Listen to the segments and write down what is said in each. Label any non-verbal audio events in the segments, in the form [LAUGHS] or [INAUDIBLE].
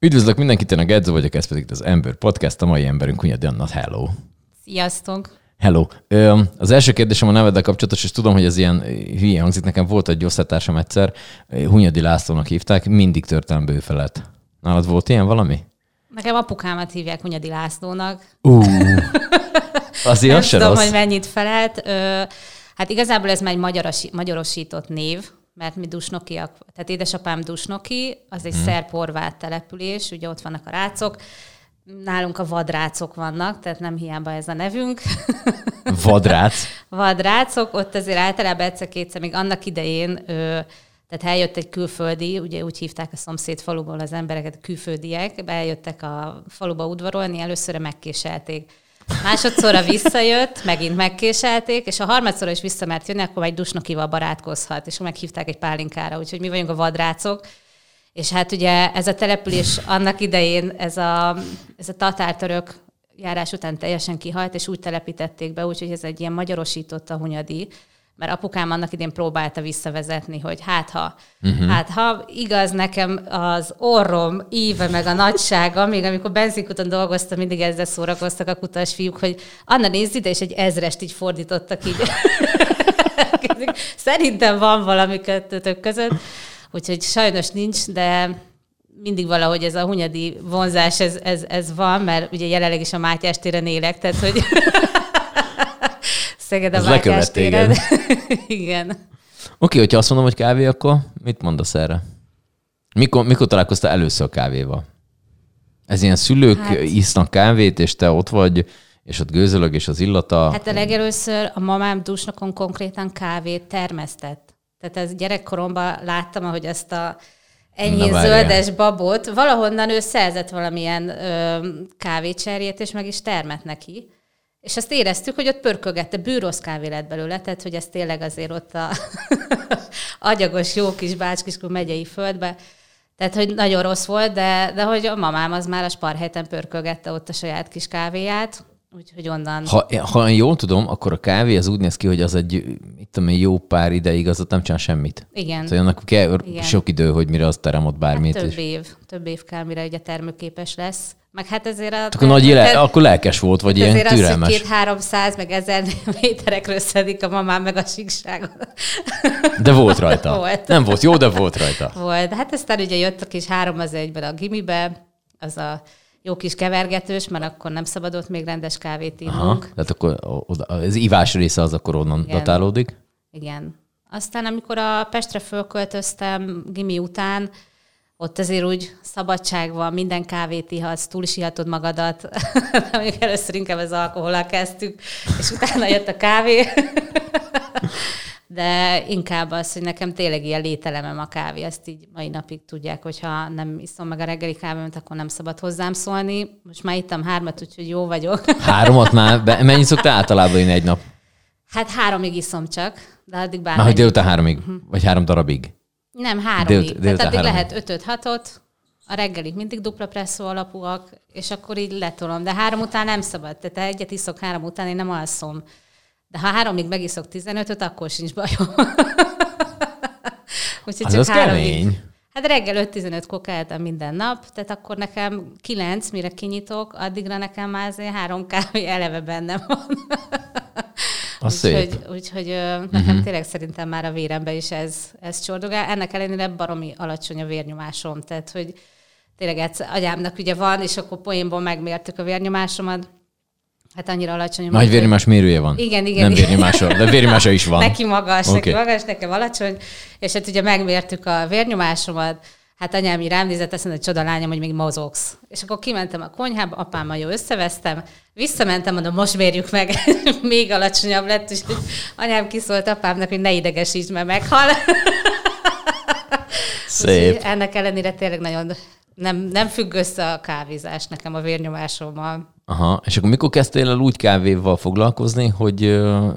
Üdvözlök mindenkit, én a Gedzo vagyok, ez pedig az Ember Podcast, a mai emberünk Hunyadi Anna. Hello! Sziasztok! Hello! Az első kérdésem a neveddel kapcsolatos, és tudom, hogy ez ilyen hülye hangzik. Nekem volt egy osztálytársam egyszer, Hunyadi Lászlónak hívták, mindig törtem bőfelet. Nálad volt ilyen valami? Nekem apukámat hívják Hunyadi Lászlónak. Ú, [LAUGHS] azért Nem az tudom, rossz. hogy mennyit felelt. Hát igazából ez már egy magyarosi, magyarosított név, mert mi dusnokiak, tehát édesapám dusnoki, az egy hmm. szerb-horvát település, ugye ott vannak a rácok, nálunk a vadrácok vannak, tehát nem hiába ez a nevünk. [LAUGHS] Vadrác. [LAUGHS] vadrácok, ott azért általában egyszer-kétszer, még annak idején, ö, tehát eljött egy külföldi, ugye úgy hívták a szomszéd faluból az embereket, külföldiek, bejöttek a faluba udvarolni, először megkéselték. Másodszorra visszajött, megint megkéselték, és a harmadszorra is vissza mert jönni, akkor egy dusnokival barátkozhat, és meghívták egy pálinkára, úgyhogy mi vagyunk a vadrácok. És hát ugye ez a település annak idején, ez a, ez a tatártörök járás után teljesen kihalt, és úgy telepítették be, úgyhogy ez egy ilyen magyarosított a hunyadi, mert apukám annak idén próbálta visszavezetni, hogy hát ha, uh-huh. hát ha igaz nekem az orrom íve meg a nagysága, még amikor benzinkuton dolgoztam, mindig ezzel szórakoztak a kutas fiúk, hogy Anna nézd ide, és egy ezrest így fordítottak így. [LAUGHS] Szerintem van valami kettőtök között, úgyhogy sajnos nincs, de mindig valahogy ez a hunyadi vonzás, ez, ez, ez van, mert ugye jelenleg is a Mátyás téren élek, tehát hogy Szeged a téged. [LAUGHS] Igen. Oké, hogyha azt mondom, hogy kávé, akkor mit mondasz erre? Mikor, mikor találkoztál először a kávéval? Ez ilyen szülők hát... Isznak kávét, és te ott vagy, és ott gőzölög, és az illata. Hát a legelőször a mamám dusnokon konkrétan kávét termesztett. Tehát ez gyerekkoromban láttam, ahogy ezt a enyhén Na, zöldes babot, valahonnan ő szerzett valamilyen ö, kávécserjét, és meg is termett neki. És azt éreztük, hogy ott pörkölgette, bűrosz kávé lett belőle, tehát hogy ez tényleg azért ott a [LAUGHS] agyagos, jó kis Bácskiskú megyei földbe, tehát, hogy nagyon rossz volt, de, de hogy a mamám az már a sparhelyten pörkölgette ott a saját kis kávéját, úgyhogy onnan... Ha, ha én jól tudom, akkor a kávé az úgy néz ki, hogy az egy mit tudom, jó pár ideig az ott nem csinál semmit. Igen. Tehát annak kell Igen. sok idő, hogy mire az terem ott bármit. Hát több év, több év kell, mire ugye termőképes lesz. Meg hát ezért a... Akkor, nagy éle, akkor lelkes volt, vagy ilyen ezért az, hogy türelmes. két-háromszáz, meg ezer méterekről szedik a mamám meg a síkságot. De volt rajta. [LAUGHS] Volt. Nem volt jó, de volt rajta. Volt. Hát aztán ugye jött a kis három az egyben a gimibe, az a jó kis kevergetős, mert akkor nem szabadott még rendes kávét Aha, innunk. tehát akkor oda, az ivás része az akkor onnan Igen. datálódik. Igen. Aztán, amikor a Pestre fölköltöztem gimi után, ott azért úgy szabadság van, minden kávét ihatsz, túl is ihatod magadat. [LAUGHS] Mondjuk először inkább az alkohollal kezdtük, és utána jött a kávé. De inkább az, hogy nekem tényleg ilyen lételemem a kávé, ezt így mai napig tudják, hogyha nem iszom meg a reggeli kávémat, akkor nem szabad hozzám szólni. Most már ittam hármat, úgyhogy jó vagyok. Háromat már, [LAUGHS] be, mennyit szoktál általában én egy nap? Hát háromig iszom csak, de addig bár. Már hogy délután háromig, vagy három darabig. Nem, háromig. Délután Tehát addig háromig. lehet ötöt, hatot, a reggelik mindig dupla presszó alapúak, és akkor így letolom. De három után nem szabad. Tehát egyet iszok három után, én nem alszom. De ha háromig megiszok 15-öt, akkor sincs bajom. [LAUGHS] Úgyhogy Az az kemény. Hát reggel 5-15 kokáltam minden nap, tehát akkor nekem 9, mire kinyitok, addigra nekem már azért három kávé eleve bennem van. [LAUGHS] Szép. Mhm. Úgyhogy, úgyhogy ö, nekem uh-huh. tényleg szerintem már a vérembe is ez, ez csordogál. Ennek ellenére baromi alacsony a vérnyomásom, tehát hogy tényleg egyszer agyámnak ugye van, és akkor poénból megmértük a vérnyomásomat. Hát annyira alacsony. Nagy vérnyomás mérője van. Igen, igen, Nem vérnyomása, de vérnyomása is van. [LAUGHS] Neki magas, okay. neki magas, nekem alacsony, és hát ugye megmértük a vérnyomásomat, hát anyám így rám nézett, azt mondta, hogy csoda lányom, hogy még mozogsz. És akkor kimentem a konyhába, apámmal jó összevesztem, visszamentem, mondom, most mérjük meg, [LAUGHS] még alacsonyabb lett, és anyám kiszólt apámnak, hogy ne idegesíts, mert meghal. [LAUGHS] Szép. Ennek ellenére tényleg nagyon nem, nem függ össze a kávézás nekem a vérnyomásommal. Aha, és akkor mikor kezdtél el úgy kávéval foglalkozni, hogy ö,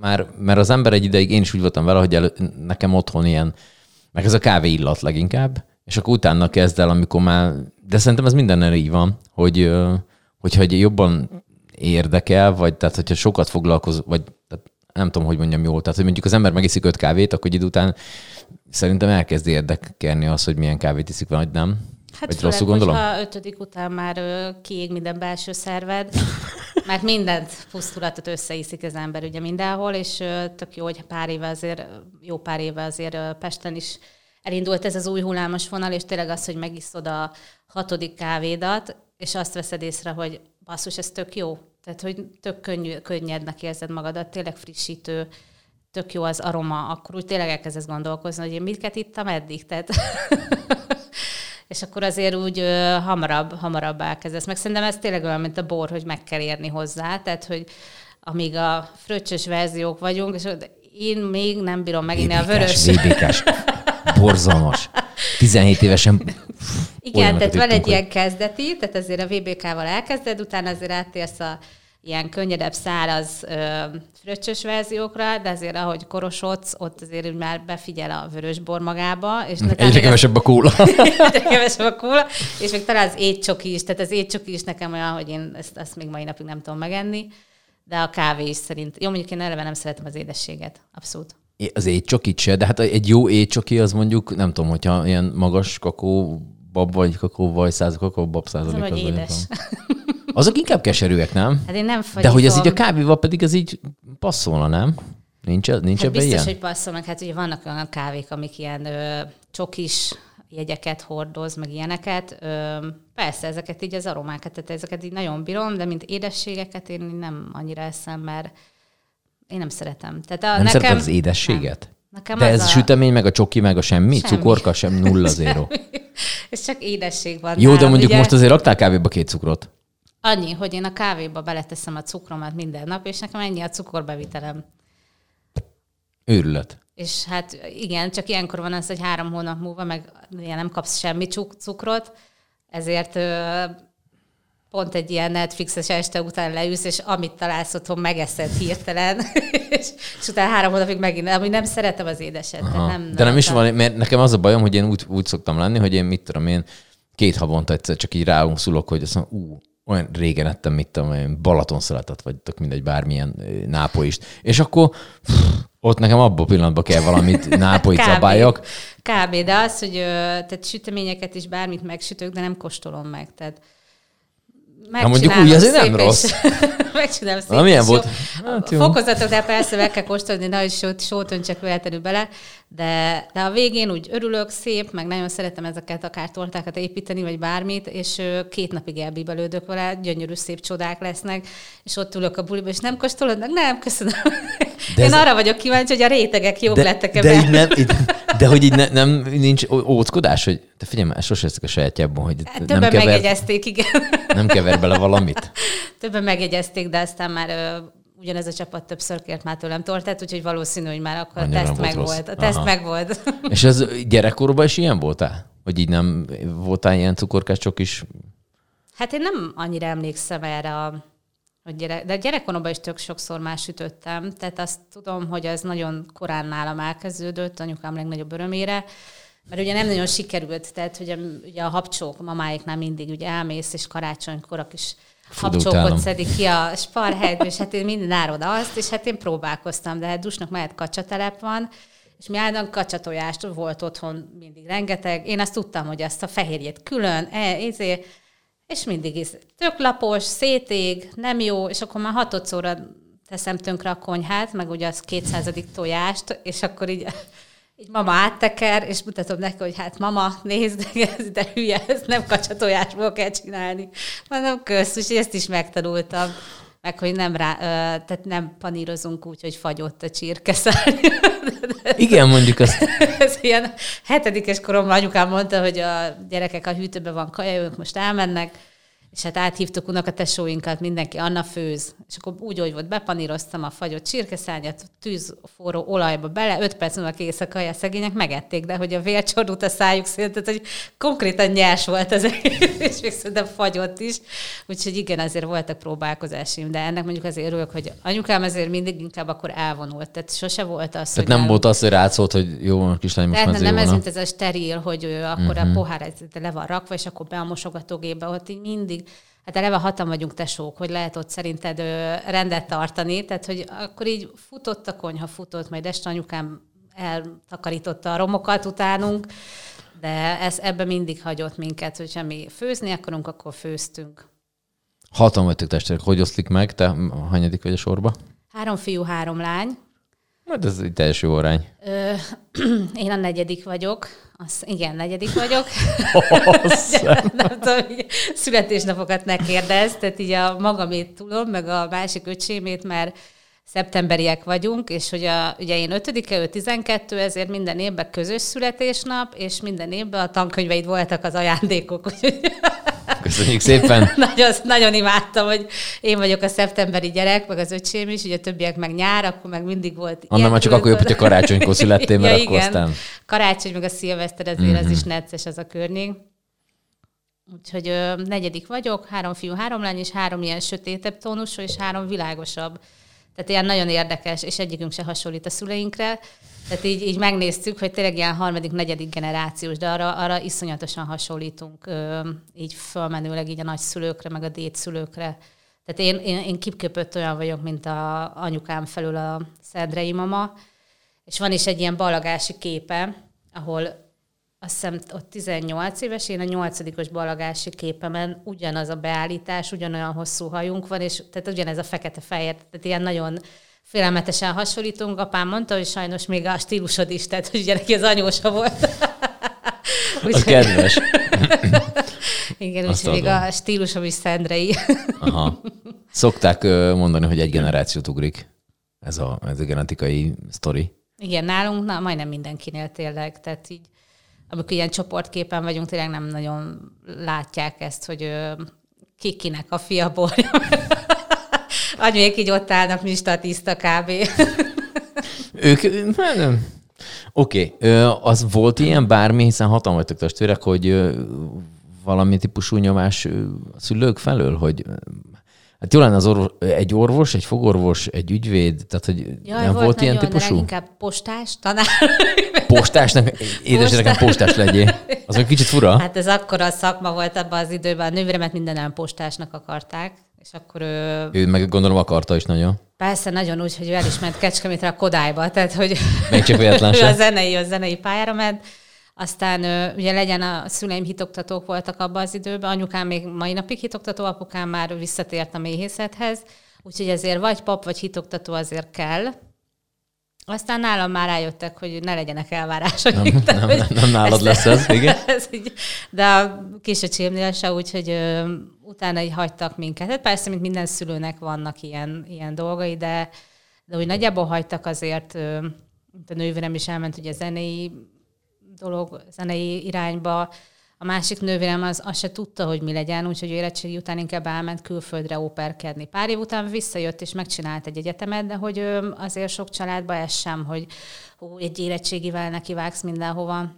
már, mert az ember egy ideig, én is úgy voltam vele, hogy elő, nekem otthon ilyen, meg ez a kávé illat leginkább, és akkor utána kezd el, amikor már, de szerintem ez mindennel így van, hogy, hogyha egy jobban érdekel, vagy tehát hogyha sokat foglalkoz, vagy tehát nem tudom, hogy mondjam jól, tehát hogy mondjuk az ember megiszik öt kávét, akkor egy idő után szerintem elkezd érdekelni az, hogy milyen kávét iszik, vagy nem. Hát Vagy rosszul gondolom? hogyha ötödik után már kiég minden belső szerved, [LAUGHS] mert mindent pusztulatot összeiszik az ember ugye mindenhol, és tök jó, hogy pár éve azért, jó pár éve azért Pesten is elindult ez az új hullámos vonal, és tényleg az, hogy megiszod a hatodik kávédat, és azt veszed észre, hogy basszus, ez tök jó. Tehát, hogy tök könnyű, könnyednek érzed magadat, tényleg frissítő, tök jó az aroma, akkor úgy tényleg elkezdesz gondolkozni, hogy én mit ittam eddig. Tehát [LAUGHS] és akkor azért úgy ö, hamarabb, hamarabb elkezdesz. Meg szerintem ez tényleg olyan, mint a bor, hogy meg kell érni hozzá, tehát, hogy amíg a fröccsös verziók vagyunk, és én még nem bírom meginni a vörös. VBK-s. [LAUGHS] Borzalmas. 17 évesen Igen, tehát van egy hogy- ilyen kezdeti, tehát azért a VBK-val elkezded, utána azért áttérsz a ilyen könnyedebb, száraz ö, fröccsös verziókra, de azért ahogy korosodsz, ott azért úgy már befigyel a vörösbor magába. És Egyre kevesebb a kóla. [LAUGHS] egyre kevesebb a kóla, és még talán az étcsoki is, tehát az étcsoki is nekem olyan, hogy én ezt, ezt még mai napig nem tudom megenni, de a kávé is szerint. Jó, mondjuk én eleve nem szeretem az édességet, abszolút. Az étcsokit se, de hát egy jó étcsoki az mondjuk, nem tudom, hogyha ilyen magas kakó bab vagy kakó vaj száz, kakó bab százalék. vagy az vagy nem édes. Azok inkább keserűek, nem? Hát én nem De hogy az így a kávéval pedig az így passzolna, nem? Nincs, nincs Hát ebben biztos, ilyen? hogy passzolnak. Hát ugye vannak olyan kávék, amik ilyen ö, csokis jegyeket hordoz, meg ilyeneket. Ö, persze, ezeket így az aromákat, tehát ezeket így nagyon bírom, de mint édességeket én nem annyira eszem, mert én nem szeretem. Tehát a, Nem nekem, szereted az édességet? Nem. Nekem De ez a, sütemény, meg a csoki, meg a semmi? Semmi. Cukorka sem, nulla zéro. [LAUGHS] Ez csak édesség van Jó, de nálam, mondjuk ugye? most azért raktál kávéba két cukrot. Annyi, hogy én a kávéba beleteszem a cukromat minden nap, és nekem ennyi a cukorbevitelem. Őrület. És hát igen, csak ilyenkor van az, hogy három hónap múlva meg nem kapsz semmi cukrot, ezért pont egy ilyen Netflixes este után leülsz, és amit találsz otthon, megeszed hirtelen, [LAUGHS] és, és utána három hónapig megint, amúgy nem szeretem az édeset. Aha. Tehát nem, De nem is van, mert nekem az a bajom, hogy én úgy, úgy szoktam lenni, hogy én mit tudom én, két havonta egyszer csak így ráunszulok, hogy azt mondom, ú, olyan régen ettem, mit tudom én, Balatonszalatot, vagy tök mindegy, bármilyen nápoist. És akkor pff, ott nekem abban a pillanatban kell valamit [LAUGHS] nápoi szabályok. Kb. De az, hogy tehát süteményeket is bármit megsütök, de nem kóstolom meg. Tehát mondjuk megcsinálom úgy azért nem rossz. [LAUGHS] Megcsinálom szép Na, milyen volt? Jó. Hát jó. Fokozatot, de persze meg kell kóstolni, nehogy sót, sót öntsek véletlenül bele, de, de a végén úgy örülök, szép, meg nagyon szeretem ezeket akár tortákat építeni, vagy bármit, és két napig elbíbelődök vele, gyönyörű, szép csodák lesznek, és ott ülök a buliba, és nem kóstolod meg? Nem, köszönöm. De Én arra vagyok kíváncsi, hogy a rétegek jók De, lettek-e de, így nem, így, de hogy így ne, nem, nincs óckodás, hogy te figyelj, már sose a sajátjában, hogy Hát nem Többen kever, megjegyezték, igen. nem kever bele valamit. Többen megjegyezték, de aztán már ö, ugyanez a csapat többször kért már tőlem tortát, úgyhogy valószínű, hogy már akkor Annyira a teszt volt meg rossz. volt. A teszt meg volt. És ez gyerekkorban is ilyen voltál? Hogy így nem voltál ilyen cukorkás is? Hát én nem annyira emlékszem erre a hogy gyerek, de gyerekkoromban is tök sokszor már sütöttem, tehát azt tudom, hogy az nagyon korán nálam elkezdődött, anyukám legnagyobb örömére, mert ugye nem nagyon sikerült, tehát ugye, ugye a habcsók, a mamáiknál mindig ugye elmész, és karácsonykor a kis habcsókot szedik ki a sparhelytből, és hát én minden áron azt, és hát én próbálkoztam, de hát dusnak mellett kacsatelep van, és mi állandóan kacsatojást volt otthon mindig rengeteg. Én azt tudtam, hogy azt a fehérjét külön, e, izé, és mindig is tök lapos, szétég, nem jó, és akkor már hatodszorra teszem tönkre a konyhát, meg ugye az kétszázadik tojást, és akkor így, [LAUGHS] így mama átteker, és mutatom neki, hogy hát mama, nézd, [LAUGHS] ez de hülye, ezt nem kacsatojásból kell csinálni. Mondom, kösz, úgyhogy ezt is megtanultam. Meg, hogy nem, rá, tehát nem panírozunk úgy, hogy fagyott a csirkeszárny. [LAUGHS] Igen, mondjuk azt. [LAUGHS] Ez ilyen hetedikes koromban anyukám mondta, hogy a gyerekek a hűtőben van kaja, ők most elmennek, és hát áthívtuk unokatesóinkat, mindenki Anna főz. És akkor úgy, hogy volt, bepaníroztam a fagyott csirkeszárnyat, tűz forró olajba bele, öt perc múlva kész a kaja, szegények megették, de hogy a vér csordult a szájuk szint, tehát hogy konkrétan nyers volt az egész, és még szerintem fagyott is. Úgyhogy igen, azért voltak próbálkozásim, de ennek mondjuk azért örülök, hogy anyukám azért mindig inkább akkor elvonult, tehát sose volt az, Tehát hogy nem volt az, hogy rátszólt, hogy jó, kislány, most tehát nem, nem ez, mint ez a steril, hogy ő akkor uh-huh. a pohár ez le van rakva, és akkor be a mosogatógépbe, ott így mindig, hát eleve hatan vagyunk tesók, hogy lehet ott szerinted rendet tartani, tehát hogy akkor így futott a konyha, futott, majd este anyukám eltakarította a romokat utánunk, De ez ebbe mindig hagyott minket, hogyha mi főzni akarunk, akkor főztünk. Hatan vagytok testvérek, hogy oszlik meg? Te hanyadik vagy a sorba? Három fiú, három lány. Hát ez egy teljes jó arány. Ö, [CLEARS THROAT] én a negyedik vagyok. Az, igen, negyedik vagyok. [LAUGHS] nem tudom, születésnapokat ne kérdez, tehát így a magamét tudom, meg a másik öcsémét, mert szeptemberiek vagyunk, és hogy a, ugye én 5 ő 12, ezért minden évben közös születésnap, és minden évben a tankönyveid voltak az ajándékok. Köszönjük szépen! [LAUGHS] nagyon, nagyon imádtam, hogy én vagyok a szeptemberi gyerek, meg az öcsém is, ugye a többiek meg nyár, akkor meg mindig volt Anna már csak akkor jobb, hogyha karácsonykor születtél, mert [LAUGHS] ja, akkor igen. aztán... Karácsony, meg a szilveszter, azért mm-hmm. az is necces az a környék. Úgyhogy ö, negyedik vagyok, három fiú, három lány, és három ilyen sötétebb tónusú, és három világosabb. Tehát ilyen nagyon érdekes, és egyikünk se hasonlít a szüleinkre. Tehát így, így megnéztük, hogy tényleg ilyen harmadik, negyedik generációs, de arra, arra iszonyatosan hasonlítunk, így fölmenőleg így a nagyszülőkre, meg a dédszülőkre. Tehát én, én, én kipköpött olyan vagyok, mint a anyukám felül a szedrei mama, és van is egy ilyen balagási képe, ahol azt hiszem ott 18 éves, én a nyolcadikos balagási képemen ugyanaz a beállítás, ugyanolyan hosszú hajunk van, és tehát ugyanez a fekete-fehér, tehát ilyen nagyon félelmetesen hasonlítunk. Apám mondta, hogy sajnos még a stílusod is, tehát hogy ugye neki az anyósa volt. [LAUGHS] Úgy, a kedves. [LAUGHS] Igen, úgyhogy még a stílusom is szendrei. [LAUGHS] Aha. Szokták mondani, hogy egy generációt ugrik ez a, ez a genetikai sztori. Igen, nálunk na, majdnem mindenkinél tényleg, tehát így amikor ilyen csoportképen vagyunk, tényleg nem nagyon látják ezt, hogy ki kinek a fia borja. [LAUGHS] Anyuék így ott állnak, mi statiszta kb. [LAUGHS] ők, nem. Oké, okay. az volt ilyen bármi, hiszen hatan vagytok testvérek, hogy valami típusú nyomás a szülők felől, hogy Hát jó lenne az orvos, egy orvos, egy fogorvos, egy ügyvéd, tehát hogy Jaj, nem volt, volt ilyen nagyon, típusú? inkább postás, tanár. Postásnak? Édes nekem postás legyél. Az egy kicsit fura. Hát ez akkor a szakma volt abban az időben. A nővéremet minden postásnak akarták. És akkor ő... Ő meg gondolom akarta is nagyon. Persze, nagyon úgy, hogy el is ment Kecskemétre a Kodályba, tehát hogy Még csak [LAUGHS] ő a zenei, a zenei pályára ment. Aztán ugye legyen a szüleim hitoktatók voltak abban az időben, anyukám még mai napig hitoktató, apukám már visszatért a méhészethez, úgyhogy ezért vagy pap, vagy hitoktató azért kell. Aztán nálam már rájöttek, hogy ne legyenek elvárásaik. Nem, nem, nem, nem nálad lesz ez, [LAUGHS] igen. ez így, de a kisöcsémnél se, úgyhogy ö, utána így hagytak minket. Hát persze, mint minden szülőnek vannak ilyen, ilyen dolgai, de, de úgy nagyjából hagytak azért, ö, mint a nővérem is elment ugye zenei dolog, zenei irányba, a másik nővérem az, az se tudta, hogy mi legyen, úgyhogy érettségi után inkább elment külföldre óperkedni. Pár év után visszajött és megcsinált egy egyetemet, de hogy azért sok családban ez sem, hogy ó, egy érettségivel neki vágsz mindenhova.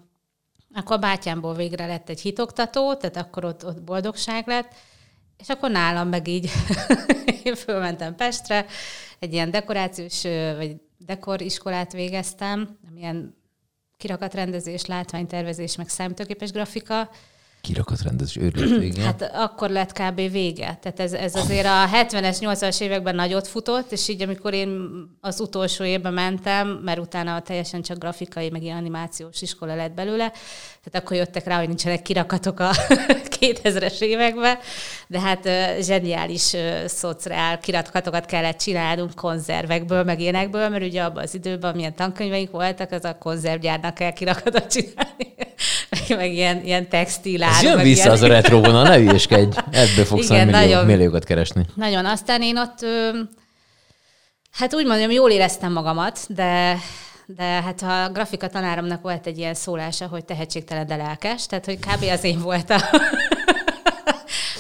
Akkor a bátyámból végre lett egy hitoktató, tehát akkor ott, ott boldogság lett, és akkor nálam meg így [LAUGHS] én fölmentem Pestre, egy ilyen dekorációs, vagy dekoriskolát végeztem, amilyen kirakatrendezés, látványtervezés, meg számítógépes grafika. Kirakatrendezés, őrült [CLEARS THROAT] vége. Hát akkor lett kb. vége. Tehát ez, ez azért a 70-es, 80-as években nagyot futott, és így amikor én az utolsó évben mentem, mert utána teljesen csak grafikai, meg ilyen animációs iskola lett belőle, tehát akkor jöttek rá, hogy nincsenek kirakatok a [LAUGHS] 2000-es években, de hát zseniális szociál kirakatokat kellett csinálnunk konzervekből, meg ilyenekből, mert ugye abban az időben, milyen tankönyveink voltak, az a konzervgyárnak kell kirakatot csinálni, meg, ilyen, ilyen textil Ez jön vissza ilyen. az a retro vonal, ne ügyeskedj, ebből fogsz Igen, millió, nagyon, milliókat keresni. Nagyon, aztán én ott, hát úgy mondjam, jól éreztem magamat, de de hát a grafika tanáromnak volt egy ilyen szólása, hogy tehetségtelen, de lelkes, tehát hogy kb. az én voltam. [LAUGHS]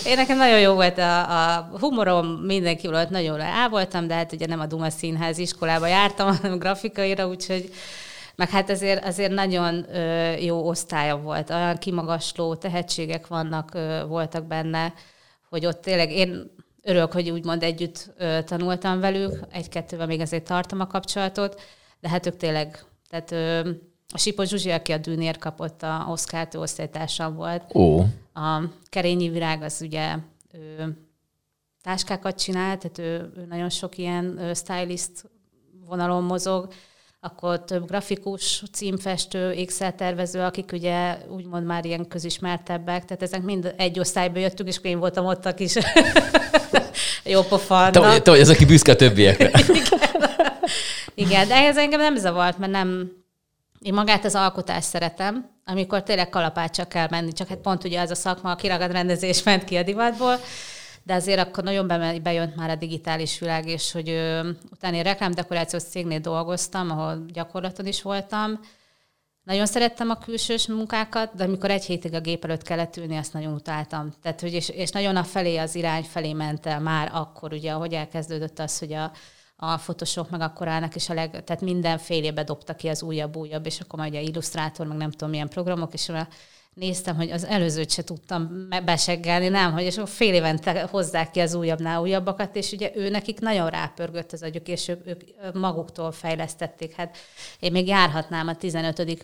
Én nekem nagyon jó volt a, a humorom, mindenki volt, nagyon el voltam, de hát ugye nem a Duma Színház iskolába jártam, hanem grafikaira, úgyhogy meg hát azért, azért nagyon jó osztálya volt, olyan kimagasló tehetségek vannak, voltak benne, hogy ott tényleg én örülök, hogy úgymond együtt tanultam velük, egy-kettővel még azért tartom a kapcsolatot, de hát ők tényleg, tehát a Sipos Zsuzsi, aki a Dűnér kapott, a Oszkárt osztálytársam volt. Ó. A Kerényi Virág az ugye ő táskákat csinál, tehát ő, ő nagyon sok ilyen stylist vonalon mozog. Akkor több grafikus, címfestő, ékszer tervező, akik ugye úgymond már ilyen közismertebbek, tehát ezek mind egy osztályba jöttünk, és én voltam ott a kis [LAUGHS] jó pofa. Te, te vagy az, aki büszke a többiekre. [LAUGHS] Igen. Igen, de ez engem nem zavart, mert nem, én magát az alkotást szeretem, amikor tényleg kalapácsa kell menni, csak hát pont ugye az a szakma, a kiragadrendezés ment ki a divatból, de azért akkor nagyon bejött már a digitális világ, és hogy ö, utána én reklámdekorációs cégnél dolgoztam, ahol gyakorlaton is voltam. Nagyon szerettem a külsős munkákat, de amikor egy hétig a gép előtt kellett ülni, azt nagyon utáltam. Tehát, hogy és, és nagyon a felé, az irány felé ment el már akkor, ugye, ahogy elkezdődött az, hogy a, a Photoshop meg akkor állnak, és a leg, tehát mindenfélébe dobta ki az újabb, újabb, és akkor majd a Illustrator, meg nem tudom milyen programok, és néztem, hogy az előzőt se tudtam beseggelni, nem, hogy és fél évente hozzák ki az újabbnál újabbakat, és ugye ő nekik nagyon rápörgött az agyuk, és ők, ők maguktól fejlesztették. Hát én még járhatnám a 15.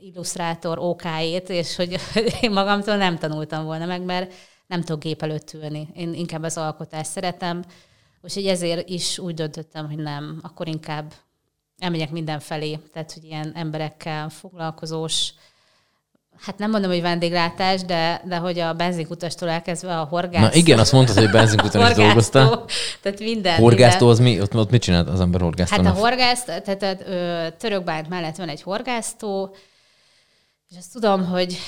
illusztrátor OK-ét, és hogy [LAUGHS] én magamtól nem tanultam volna meg, mert nem tudok gép előtt ülni. Én inkább az alkotást szeretem, Úgyhogy ezért is úgy döntöttem, hogy nem, akkor inkább elmegyek mindenfelé, tehát hogy ilyen emberekkel foglalkozós, hát nem mondom, hogy vendéglátás, de, de hogy a benzinkutastól elkezdve a horgászó. Na igen, azt mondtad, hogy benzinkuton is [LAUGHS] dolgoztál. Tehát minden. Horgásztó az mi? Ott, ott mit csinált az ember horgásztónak? Hát a horgász, tehát a törökbánt mellett van egy horgásztó, és azt tudom, hogy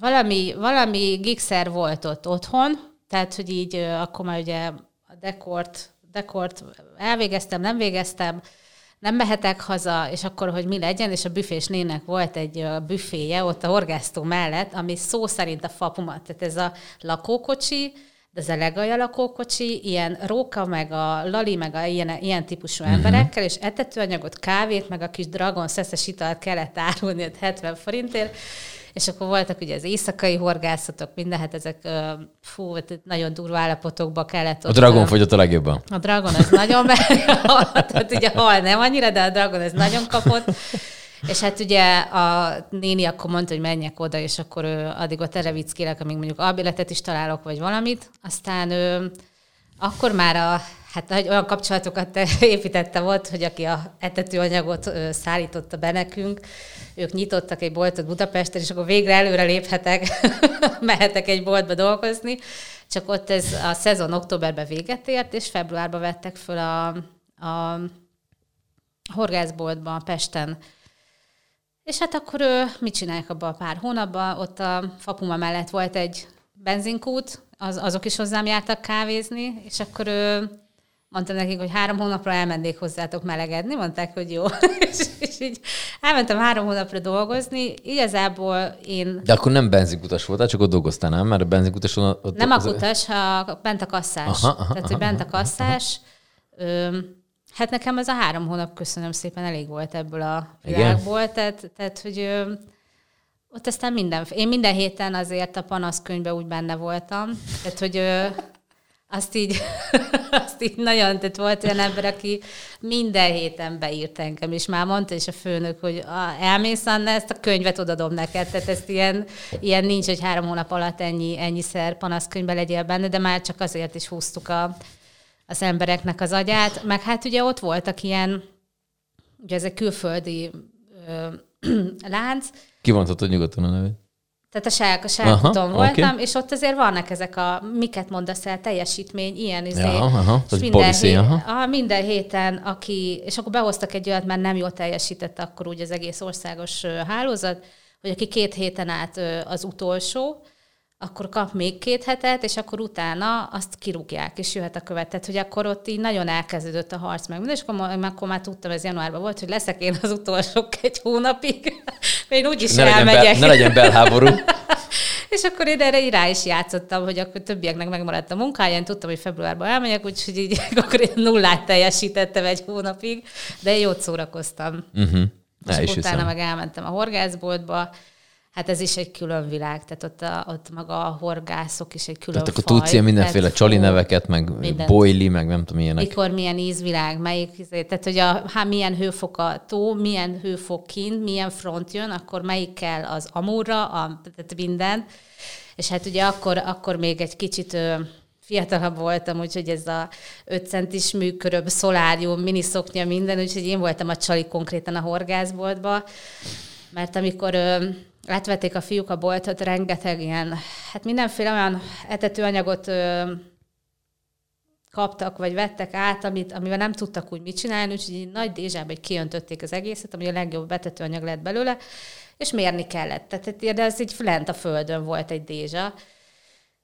valami, valami gigszer volt ott otthon, tehát, hogy így akkor már ugye a dekort, dekort elvégeztem, nem végeztem, nem mehetek haza, és akkor, hogy mi legyen, és a büfés nének volt egy büféje ott a horgásztó mellett, ami szó szerint a fapumat, tehát ez a lakókocsi, de ez a legalja lakókocsi, ilyen róka, meg a lali, meg a ilyen, ilyen típusú uh-huh. emberekkel, és etetőanyagot, kávét, meg a kis dragon szeszes italt kellett árulni 70 forintért, és akkor voltak ugye az éjszakai horgászatok, minden, hát ezek fú, hát nagyon durva állapotokba kellett. A dragon fogyott a legjobban. A dragon az nagyon, tehát [LAUGHS] ugye hal nem annyira, de a dragon ez nagyon kapott. És hát ugye a néni akkor mondta, hogy menjek oda, és akkor ő addig ott erevickélek, amíg mondjuk albéletet is találok, vagy valamit. Aztán ő, akkor már a, hát olyan kapcsolatokat [LAUGHS] építette volt, hogy aki a etetőanyagot szállította be nekünk, ők nyitottak egy boltot Budapesten, és akkor végre előre léphetek, [LAUGHS] mehetek egy boltba dolgozni. Csak ott ez a szezon októberben véget ért, és februárban vettek föl a, a horgászboltba Pesten. És hát akkor ő, mit csinálják abban a pár hónapban? Ott a Fapuma mellett volt egy benzinkút, az, azok is hozzám jártak kávézni, és akkor ő mondtam nekik, hogy három hónapra elmennék hozzátok melegedni, mondták, hogy jó. [LAUGHS] és, és így elmentem három hónapra dolgozni, igazából én... De akkor nem benzinkutas voltál, csak ott dolgoztál, nem? Mert a benzinkutas... Ott nem a kutas, ha bent a kasszás. Aha, aha, Tehát, hogy bent a kasszás. Ö, hát nekem ez a három hónap, köszönöm szépen, elég volt ebből a világból. Tehát, tehát, hogy ö, ott aztán minden, én minden héten azért a panaszkönyvben úgy benne voltam, tehát, hogy ö, azt így, [LAUGHS] azt így nagyon, tehát volt olyan ember, aki minden héten beírt engem, és már mondta is a főnök, hogy elmész, Anna, ezt a könyvet odadom neked, tehát ezt ilyen, ilyen nincs, hogy három hónap alatt ennyi, ennyiszer panaszkönyvbe legyél benne, de már csak azért is húztuk a, az embereknek az agyát, meg hát ugye ott voltak ilyen, ugye ez egy külföldi ö, [CLEARS THROAT] lánc. Kivonthatod nyugodtan a nevét. Tehát a sák, a sákuton voltam, okay. és ott azért vannak ezek a, miket mondasz el, teljesítmény, ilyen izé, ja, aha, és minden, policy, hét, aha. minden héten, aki, és akkor behoztak egy olyat, mert nem jól teljesített akkor úgy az egész országos hálózat, hogy aki két héten át az utolsó, akkor kap még két hetet, és akkor utána azt kirúgják, és jöhet a követ. Tehát, hogy akkor ott így nagyon elkezdődött a harc meg és akkor, akkor már tudtam, ez januárban volt, hogy leszek én az utolsó egy hónapig, [LAUGHS] én úgyis ne elmegyek. Legyen bel, ne legyen belháború. [LAUGHS] és akkor én erre rá is játszottam, hogy akkor többieknek megmaradt a munkája, én tudtam, hogy februárban elmegyek, úgyhogy így, [LAUGHS] akkor én nullát teljesítettem egy hónapig, de jót szórakoztam. Uh-huh. És utána hiszem. meg elmentem a horgászboltba, Hát ez is egy külön világ, tehát ott, a, ott maga a horgászok is egy külön Tehát akkor tudsz ilyen mindenféle csali neveket, meg mindent. boili, meg nem tudom milyenek. Mikor milyen ízvilág, melyik, izé, tehát hogy a, ha milyen hőfok a tó, milyen hőfok kint, milyen front jön, akkor melyik kell az amúra, a, tehát minden. És hát ugye akkor, akkor még egy kicsit fiatalabb voltam, úgyhogy ez a 5 centis műköröbb, szolárium, miniszoknya, minden, úgyhogy én voltam a csali konkrétan a horgászboltba, mert amikor átvették a fiúk a boltot, rengeteg ilyen, hát mindenféle olyan etetőanyagot ö, kaptak, vagy vettek át, amit, amivel nem tudtak úgy mit csinálni, úgyhogy nagy dézsába hogy kiöntötték az egészet, ami a legjobb betetőanyag lett belőle, és mérni kellett. Tehát de ez így lent a földön volt egy dézsa.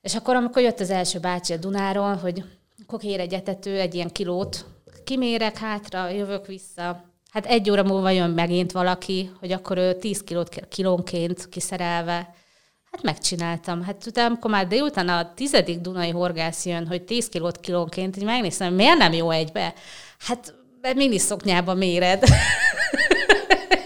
És akkor, amikor jött az első bácsi a Dunáról, hogy akkor kér egy etető, egy ilyen kilót, kimérek hátra, jövök vissza, Hát egy óra múlva jön megint valaki, hogy akkor ő 10 kilót kilónként kiszerelve. Hát megcsináltam. Hát utána, amikor már délután a tizedik Dunai horgász jön, hogy 10 kilót kilónként, így megnéztem, miért nem jó egybe? Hát mini szoknyába méred. [LAUGHS]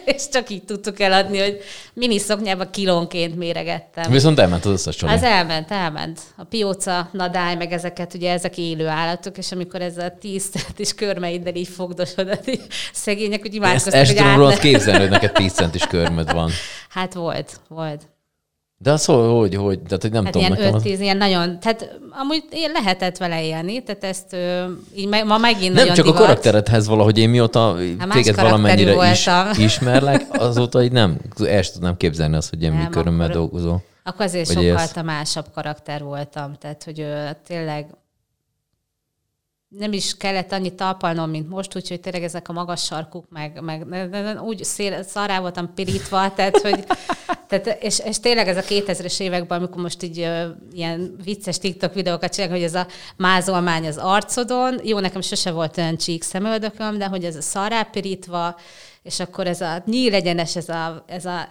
és csak így tudtuk eladni, hogy mini szoknyába kilónként méregettem. Viszont elment az összes csomag. Az elment, elment. A pióca, nadály, meg ezeket, ugye ezek élő állatok, és amikor ez a tíz centis körmeiddel így fogdosod, szegények, hogy imádkoztak, Ezt, tudom rólad képzelni, hogy neked tíz centis körmöd van. Hát volt, volt. De az hogy, hogy, hogy, tehát hogy nem hát tudom. Ilyen 5-10, az... ilyen nagyon, tehát amúgy én lehetett vele élni, tehát ezt így ma megint Nem, nagyon csak divat. a karakteredhez valahogy én mióta hát téged valamennyire is, [LAUGHS] ismerlek, azóta így nem, el sem tudnám képzelni azt, hogy ilyen műkörömmel dolgozol. Akkor azért sokkal másabb karakter voltam, tehát hogy ö, tényleg nem is kellett annyit talpalnom, mint most, úgyhogy tényleg ezek a magas sarkuk, meg, meg úgy szél, szará voltam pirítva, [LAUGHS] tehát, hogy, tehát, és, és, tényleg ez a 2000-es években, amikor most így uh, ilyen vicces TikTok videókat csinálok, hogy ez a mázolmány az arcodon, jó, nekem sose volt olyan csík szemöldököm, de hogy ez a szará pirítva, és akkor ez a nyílegyenes, ez a, ez a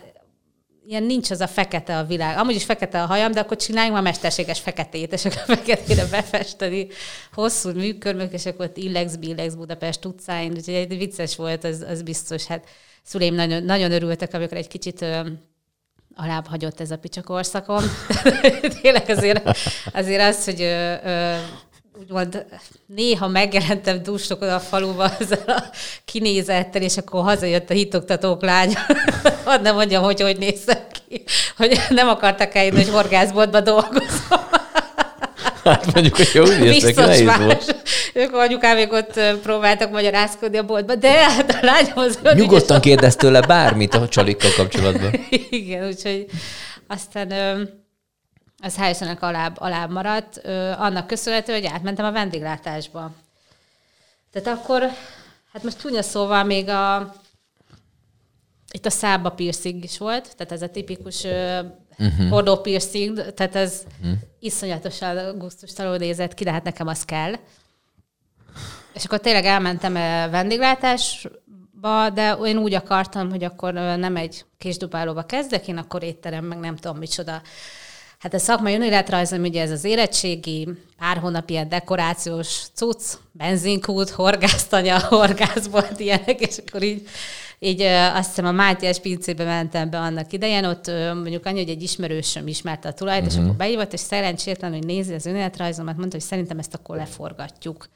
ilyen nincs az a fekete a világ. Amúgy is fekete a hajam, de akkor csináljunk már mesterséges feketét, és akkor a feketére befesteni hosszú műkörmök, és akkor ott Illex, Billex Budapest utcáin, úgyhogy egy vicces volt, az, az biztos. Hát szüleim nagyon, nagyon örültek, amikor egy kicsit alább hagyott ez a picsakorszakom. [LAUGHS] Tényleg azért, azért az, hogy ö, ö, úgymond néha megjelentem dúsokon a faluba [LAUGHS] ezzel a kinézettel, és akkor hazajött a hitoktatók lánya. [LAUGHS] Hadd nem mondjam, hogy hogy néztem ki, hogy nem akartak eljönni, hogy horgászboltba dolgozom. [LAUGHS] Hát mondjuk, hogy jó, Biztos nehéz volt. Ők anyukám ott próbáltak magyarázkodni a boltba, de hát a lányom az... Nyugodtan kérdez tőle bármit a csalikkal kapcsolatban. Igen, úgyhogy aztán az helyszínek alább, alább maradt, ö, annak köszönhető, hogy átmentem a vendéglátásba. Tehát akkor, hát most csúnya szóval még a, itt a szába piercing is volt, tehát ez a tipikus uh-huh. hordó piercing, tehát ez uh-huh. iszonyatosan gusztustalanul nézett ki, de hát nekem az kell. És akkor tényleg elmentem vendéglátásba, de én úgy akartam, hogy akkor nem egy késdubálóba kezdek, én akkor étterem, meg nem tudom micsoda Hát a szakmai önéletrajzom ugye ez az érettségi, pár hónap ilyen dekorációs cucc, benzinkút, horgásztanya, [LAUGHS] horgászbolt, ilyenek, és akkor így, így azt hiszem a Mátyás pincébe mentem be annak idején, ott mondjuk annyi, hogy egy ismerősöm ismerte a tulajt, uh-huh. és mhm. akkor beívott, és szerencsétlen, hogy nézi az önéletrajzomat, mondta, hogy szerintem ezt akkor leforgatjuk.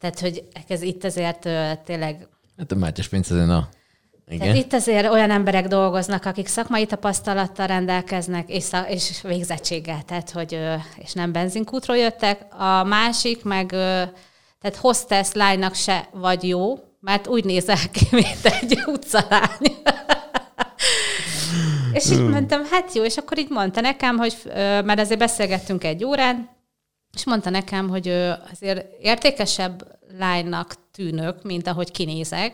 Tehát, hogy ez itt azért tényleg... Hát a Mátyás pincén a igen. Tehát itt azért olyan emberek dolgoznak, akik szakmai tapasztalattal rendelkeznek, és, szak, és végzettséggel, tehát, hogy, és nem benzinkútról jöttek. A másik meg, tehát hostess lánynak se vagy jó, mert úgy nézel ki, [LAUGHS] mint egy utcalány. [LAUGHS] és így mondtam, hát jó, és akkor így mondta nekem, hogy, mert azért beszélgettünk egy órán, és mondta nekem, hogy azért értékesebb lánynak tűnök, mint ahogy kinézek,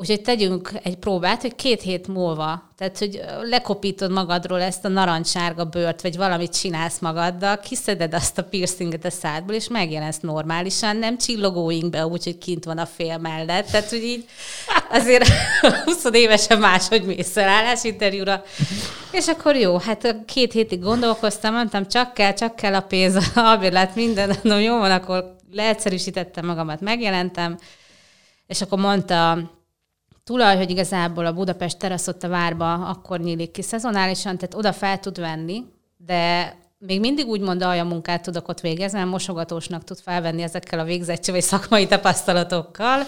Úgyhogy tegyünk egy próbát, hogy két hét múlva, tehát hogy lekopítod magadról ezt a narancssárga bőrt, vagy valamit csinálsz magaddal, kiszeded azt a piercinget a szádból, és megjelensz normálisan, nem csillogóinkbe, úgyhogy kint van a fél mellett. Tehát, hogy így azért [LAUGHS] 20 évesen máshogy mész el állásinterjúra. És akkor jó, hát két hétig gondolkoztam, mondtam, csak kell, csak kell a pénz, a albérlet, minden, no, jó van, akkor leegyszerűsítettem magamat, megjelentem, és akkor mondta tulaj, hogy igazából a Budapest terasz ott a várba akkor nyílik ki szezonálisan, tehát oda fel tud venni, de még mindig úgy mond, a munkát tudok ott végezni, mert mosogatósnak tud felvenni ezekkel a végzettség vagy szakmai tapasztalatokkal,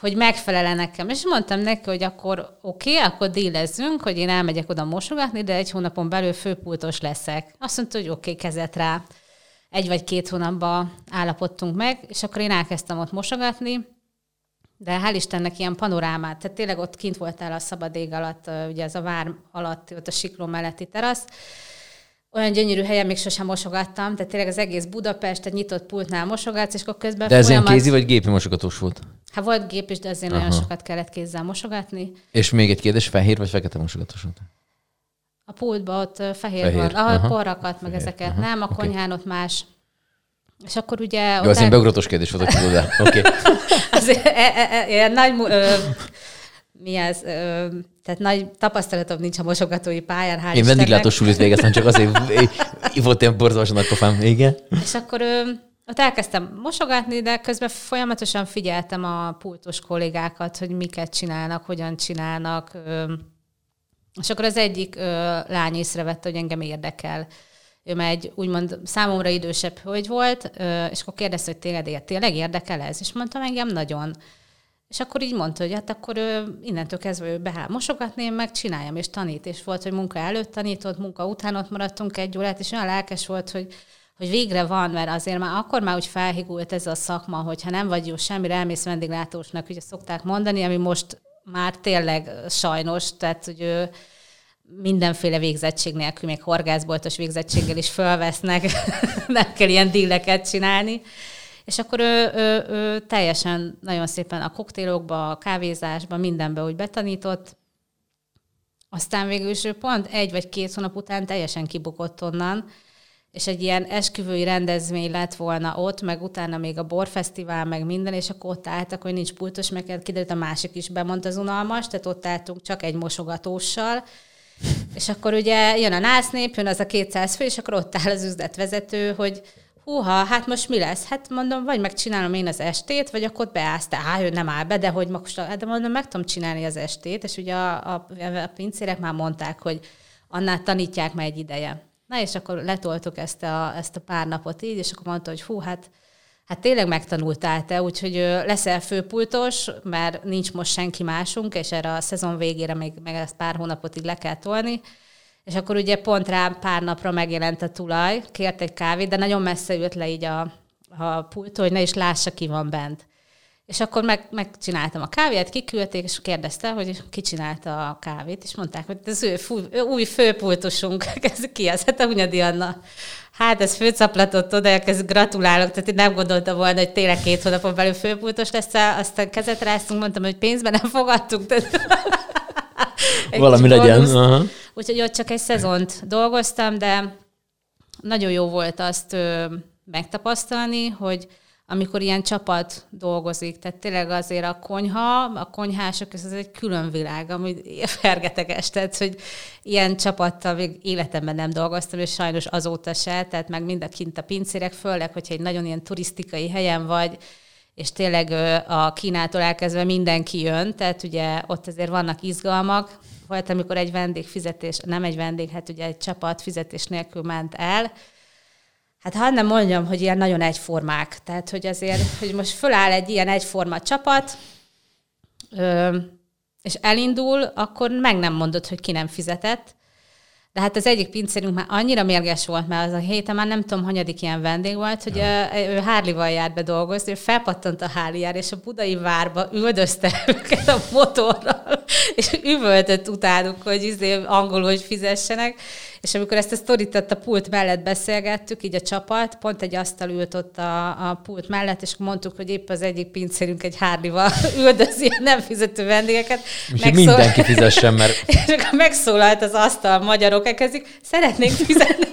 hogy megfelele nekem. És mondtam neki, hogy akkor oké, okay, akkor dílezzünk, hogy én elmegyek oda mosogatni, de egy hónapon belül főpultos leszek. Azt mondta, hogy oké, okay, kezet rá. egy vagy két hónapban állapodtunk meg, és akkor én elkezdtem ott mosogatni, de hál' Istennek ilyen panorámát, tehát tényleg ott kint voltál a szabad ég alatt, ugye ez a vár alatt, ott a sikló melletti terasz, olyan gyönyörű helyen még sosem mosogattam, tehát tényleg az egész Budapest egy nyitott pultnál mosogatsz, és akkor közben De ez folyamat... ilyen kézi vagy gépi mosogatós volt? Hát volt gép is, de azért Aha. nagyon sokat kellett kézzel mosogatni. És még egy kérdés, fehér vagy fekete mosogatós volt? A pultban ott fehér, fehér. van, ahol porrakat, meg fehér. ezeket Aha. nem, a okay. konyhán ott más. És akkor ugye... Jó, az el... én beugratos kérdés volt, hogy de oké. [LAUGHS] Azért e, e, e, nagy... Ö, mi ez? Ö, tehát nagy tapasztalatom nincs a mosogatói pályán, hál' Én vendéglátó sulit végeztem, csak azért volt ilyen borzalmas nagy pofám. Igen. És akkor ö, ott elkezdtem mosogatni, de közben folyamatosan figyeltem a pultos kollégákat, hogy miket csinálnak, hogyan csinálnak. Ö, és akkor az egyik ö, lány észrevette, hogy engem érdekel. Ő már egy úgymond számomra idősebb hölgy volt, és akkor kérdezte, hogy téged tényleg érdekel ez? És mondtam, engem nagyon. És akkor így mondta, hogy hát akkor ő, innentől kezdve ő beáll mosogatni, én meg csináljam, és tanít. És volt, hogy munka előtt tanított, munka után ott maradtunk egy órát, és olyan lelkes volt, hogy, hogy végre van, mert azért már akkor már úgy felhigult ez a szakma, hogy ha nem vagy jó semmire, elmész vendéglátósnak, ugye szokták mondani, ami most már tényleg sajnos, tehát hogy ő mindenféle végzettség nélkül, még horgászboltos végzettséggel is fölvesznek, [LAUGHS] nem kell ilyen díleket csinálni. És akkor ő, ő, ő teljesen nagyon szépen a koktélokba, a kávézásba, mindenbe úgy betanított. Aztán végül is ő pont egy vagy két hónap után teljesen kibukott onnan, és egy ilyen esküvői rendezvény lett volna ott, meg utána még a borfesztivál, meg minden, és akkor ott álltak, hogy nincs pultos, meg kiderült a másik is bemondta az unalmas, tehát ott álltunk csak egy mosogatóssal, és akkor ugye jön a násznép, jön az a 200 fő, és akkor ott áll az üzletvezető, hogy húha, hát most mi lesz? Hát mondom, vagy megcsinálom én az estét, vagy akkor beállsz, te, á, ő nem áll be, de hogy most, de mondom, meg tudom csinálni az estét, és ugye a, a, a pincérek már mondták, hogy annál tanítják már egy ideje. Na és akkor letoltuk ezt a, ezt a pár napot így, és akkor mondta, hogy hú, hát, hát tényleg megtanultál te, úgyhogy leszel főpultos, mert nincs most senki másunk, és erre a szezon végére még meg ezt pár hónapot így le kell tolni, és akkor ugye pont rá pár napra megjelent a tulaj, kért egy kávét, de nagyon messze jött le így a, a pultó, hogy ne is lássa, ki van bent. És akkor meg, megcsináltam a kávét, kiküldték, és kérdezte, hogy ki csinálta a kávét, és mondták, hogy ez ő, fú, ő új főpultosunk, [LAUGHS] ez ki az? Hát a Hunyadi Anna. Hát ez főcaplatott oda, ez gratulálok, tehát én nem gondoltam volna, hogy tényleg két hónapon belül főpultos lesz, aztán kezet ráztunk, mondtam, hogy pénzben nem fogadtunk. Tehát [LAUGHS] Valami legyen. Uh-huh. Úgyhogy ott csak egy szezont dolgoztam, de nagyon jó volt azt ö, megtapasztalni, hogy amikor ilyen csapat dolgozik, tehát tényleg azért a konyha, a konyhások, ez egy külön világ, ami fergeteges, tehát hogy ilyen csapattal még életemben nem dolgoztam, és sajnos azóta se, tehát meg mind a kint a pincérek, főleg, hogyha egy nagyon ilyen turisztikai helyen vagy, és tényleg a Kínától elkezdve mindenki jön, tehát ugye ott azért vannak izgalmak. Volt, amikor egy vendég fizetés, nem egy vendég, hát ugye egy csapat fizetés nélkül ment el, Hát ha nem mondjam, hogy ilyen nagyon egyformák. Tehát, hogy azért, hogy most föláll egy ilyen egyforma csapat, és elindul, akkor meg nem mondod, hogy ki nem fizetett, de hát az egyik pincérünk már annyira mérges volt, mert az a héten már nem tudom, hanyadik ilyen vendég volt, hogy ja. ő Hárlival járt be dolgozni, ő felpattant a Háliár, és a budai várba üldözte [LAUGHS] őket a motorral, [LAUGHS] és üvöltött utánuk, hogy izé angolul, hogy fizessenek, és amikor ezt a sztorit a pult mellett beszélgettük, így a csapat, pont egy asztal ült ott a, a pult mellett, és mondtuk, hogy épp az egyik pincérünk egy hárlival [LAUGHS] üldözi a nem fizető vendégeket. Megszól... mindenki fizessen, mert... [LAUGHS] és akkor megszólalt az asztal, magyarok elkezdik, szeretnénk fizetni.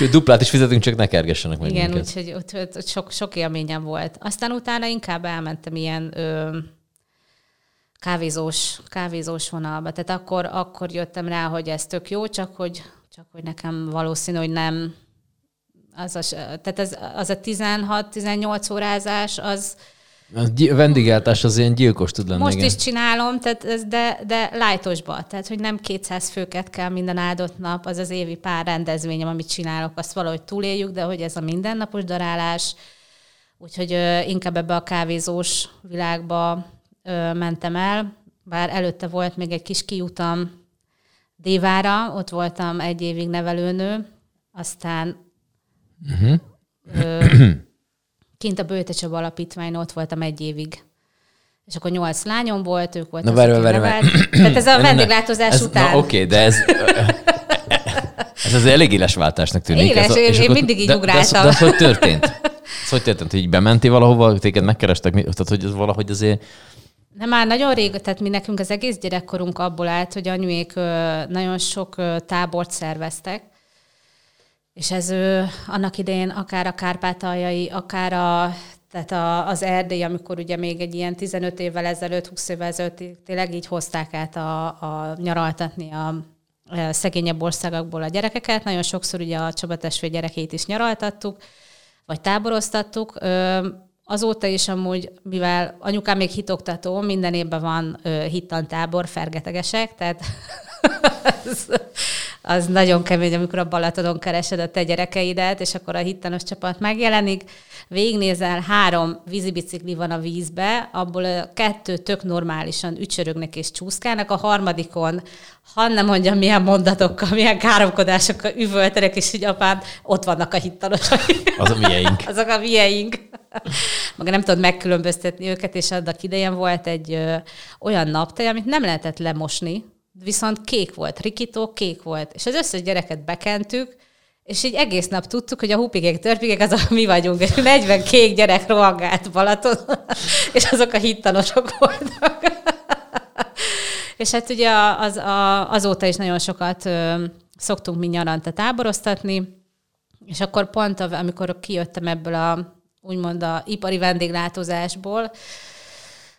És duplát is fizetünk, csak ne kergessenek meg Igen, úgyhogy ott, ott, ott sok, sok élményem volt. Aztán utána inkább elmentem ilyen ö, kávézós, kávézós vonalba. Tehát akkor, akkor jöttem rá, hogy ez tök jó, csak hogy, csak hogy nekem valószínű, hogy nem az a, tehát ez, az a 16-18 órázás, az, a vendégeltás az ilyen gyilkos tud lenni. Most igen. is csinálom, tehát ez de, de lájtosba. Tehát, hogy nem 200 főket kell minden áldott nap, az az évi pár rendezvényem, amit csinálok, azt valahogy túléljük, de hogy ez a mindennapos darálás, úgyhogy ö, inkább ebbe a kávézós világba ö, mentem el, bár előtte volt még egy kis kiutam Dévára, ott voltam egy évig nevelőnő, aztán Uh-huh. Ö, kint a Bőte Csaba Alapítványon ott voltam egy évig. És akkor nyolc lányom volt, ők voltak. Na, várj, várj. Tehát ez a [CLEARS THROAT] vendéglátozás ez, után. Na, oké, okay, de ez... [LAUGHS] Ez az elég éles váltásnak tűnik. Éles, ez én, és én akkor, mindig így de, ugráltam. De, de, de, hogy történt? Ez hogy történt? Hogy így bementél valahova, téged megkerestek, tehát hogy ez valahogy azért... De már nagyon rég, tehát mi nekünk az egész gyerekkorunk abból állt, hogy anyuék nagyon sok tábort szerveztek, és ez ő, annak idején akár a kárpátaljai, akár a, tehát a, az Erdély, amikor ugye még egy ilyen 15 évvel ezelőtt, 20 évvel ezelőtt tényleg így hozták át a, a nyaraltatni a, a szegényebb országokból a gyerekeket. Nagyon sokszor ugye a Csaba gyerekét is nyaraltattuk, vagy táboroztattuk. Azóta is amúgy, mivel anyukám még hitoktató, minden évben van hittantábor, fergetegesek, tehát [LAUGHS] az, az nagyon kemény, amikor a Balatonon keresed a te gyerekeidet, és akkor a hittanos csapat megjelenik. Végnézel, három vízibicikli van a vízbe, abból a kettő tök normálisan ücsörögnek és csúszkálnak, a harmadikon, ha nem mondjam, milyen mondatokkal, milyen káromkodásokkal üvöltenek, és így apám, ott vannak a hittanosok. Az a mieink. [LAUGHS] Azok a mieink. [LAUGHS] Maga nem tudod megkülönböztetni őket, és annak idején volt egy ö, olyan naptaj, amit nem lehetett lemosni, viszont kék volt, rikító kék volt, és az összes gyereket bekentük, és így egész nap tudtuk, hogy a hupigék, törpigék, azok mi vagyunk, és 40 kék gyerek rohangált Balaton, [LAUGHS] és azok a hittanosok voltak. [LAUGHS] és hát ugye az, a, azóta is nagyon sokat ö, szoktunk mi nyaranta táboroztatni, és akkor pont, amikor kijöttem ebből a úgymond a ipari vendéglátózásból,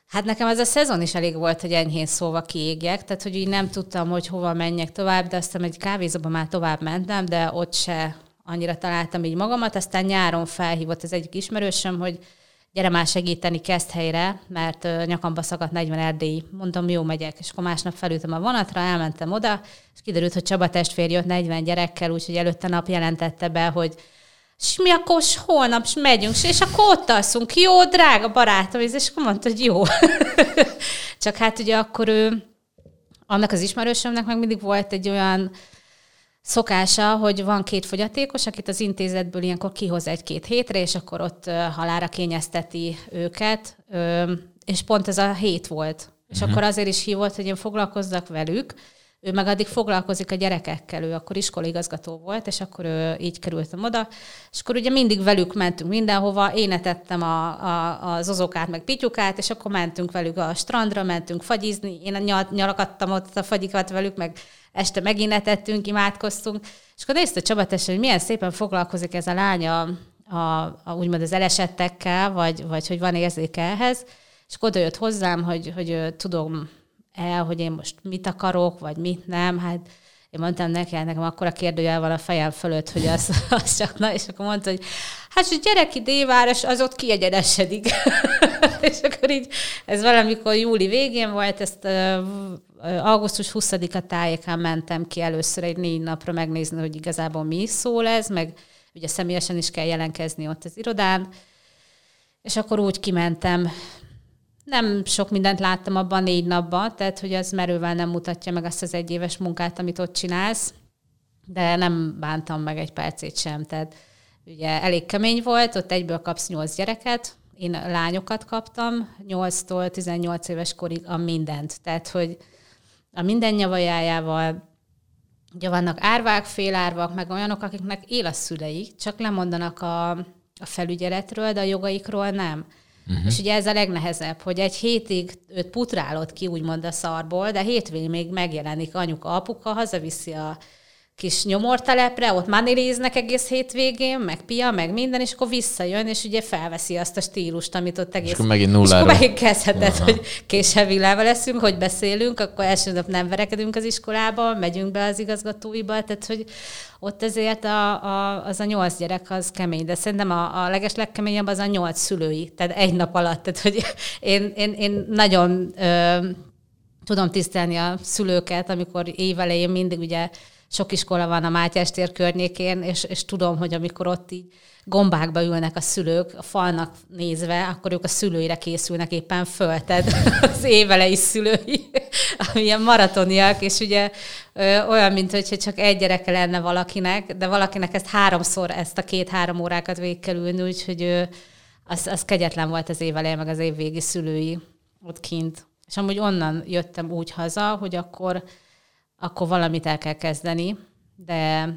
Hát nekem ez a szezon is elég volt, hogy enyhén szóva kiégjek, tehát hogy így nem tudtam, hogy hova menjek tovább, de aztán egy kávézóban már tovább mentem, de ott se annyira találtam így magamat. Aztán nyáron felhívott az egyik ismerősöm, hogy gyere már segíteni kezd helyre, mert nyakamba szakadt 40 erdélyi. Mondtam, jó, megyek. És akkor másnap felültem a vonatra, elmentem oda, és kiderült, hogy Csaba testvér jött 40 gyerekkel, úgyhogy előtte nap jelentette be, hogy és mi akkor holnap is megyünk, és akkor ott alszunk, jó, drága barátom, és akkor mondta, hogy jó. [LAUGHS] Csak hát ugye akkor ő, annak az ismerősömnek meg mindig volt egy olyan szokása, hogy van két fogyatékos, akit az intézetből ilyenkor kihoz egy-két hétre, és akkor ott halára kényezteti őket, és pont ez a hét volt. És uh-huh. akkor azért is hívott, hogy én foglalkozzak velük, ő meg addig foglalkozik a gyerekekkel, ő akkor iskolaigazgató volt, és akkor ő így kerültem oda, és akkor ugye mindig velük mentünk mindenhova, én etettem a, a, az ozokát, meg pityukát, és akkor mentünk velük a strandra, mentünk fagyizni, én nyal, nyalakadtam ott a fagyikat velük, meg este megint etettünk, imádkoztunk, és akkor nézte Csaba tesse, hogy milyen szépen foglalkozik ez a lánya a, a, úgymond az elesettekkel, vagy, vagy hogy van érzéke ehhez, és akkor oda jött hozzám, hogy, hogy tudom el, hogy én most mit akarok, vagy mit nem, hát én mondtam neki, hát nekem akkor a kérdőjel van a fejem fölött, hogy az, [LAUGHS] az csak na, és akkor mondta, hogy hát, hogy gyerek déváros, az ott kiegyenesedik. [LAUGHS] és akkor így, ez valamikor júli végén volt, ezt augusztus 20-a tájékán mentem ki először egy négy napra megnézni, hogy igazából mi szól ez, meg ugye személyesen is kell jelenkezni ott az irodán, és akkor úgy kimentem nem sok mindent láttam abban négy napban, tehát hogy az merővel nem mutatja meg azt az egyéves munkát, amit ott csinálsz, de nem bántam meg egy percét sem. Tehát ugye elég kemény volt, ott egyből kapsz nyolc gyereket, én lányokat kaptam, 8-tól 18 éves korig a mindent. Tehát, hogy a minden nyavajájával, ugye vannak árvák, félárvak, meg olyanok, akiknek él a szüleik, csak lemondanak a, a felügyeletről, de a jogaikról nem. Uh-huh. És ugye ez a legnehezebb, hogy egy hétig őt putrálod ki, úgymond a szarból, de hétvégén még megjelenik anyuka, apuka, hazaviszi a kis nyomortelepre, ott maniléznek egész hétvégén, meg pia, meg minden, és akkor visszajön, és ugye felveszi azt a stílust, amit ott egész... És akkor megint nullára. És akkor megint kezdheted, Aha. hogy késhevilával leszünk, hogy beszélünk, akkor első nap nem verekedünk az iskolába, megyünk be az igazgatóiba, tehát hogy ott ezért a, a, az a nyolc gyerek az kemény, de szerintem a, a leges legkeményebb az a nyolc szülői, tehát egy nap alatt, tehát hogy én, én, én nagyon ö, tudom tisztelni a szülőket, amikor évelején mindig ugye sok iskola van a Mátyás tér környékén, és, és tudom, hogy amikor ott így gombákba ülnek a szülők, a falnak nézve, akkor ők a szülőire készülnek éppen föl, tehát [LAUGHS] az évelei szülői, amilyen maratoniak, és ugye ö, olyan, mint hogyha csak egy gyereke lenne valakinek, de valakinek ezt háromszor, ezt a két-három órákat végig kell ülni, úgyhogy ö, az, az kegyetlen volt az éveleje, meg az évvégi szülői ott kint. És amúgy onnan jöttem úgy haza, hogy akkor, akkor valamit el kell kezdeni, de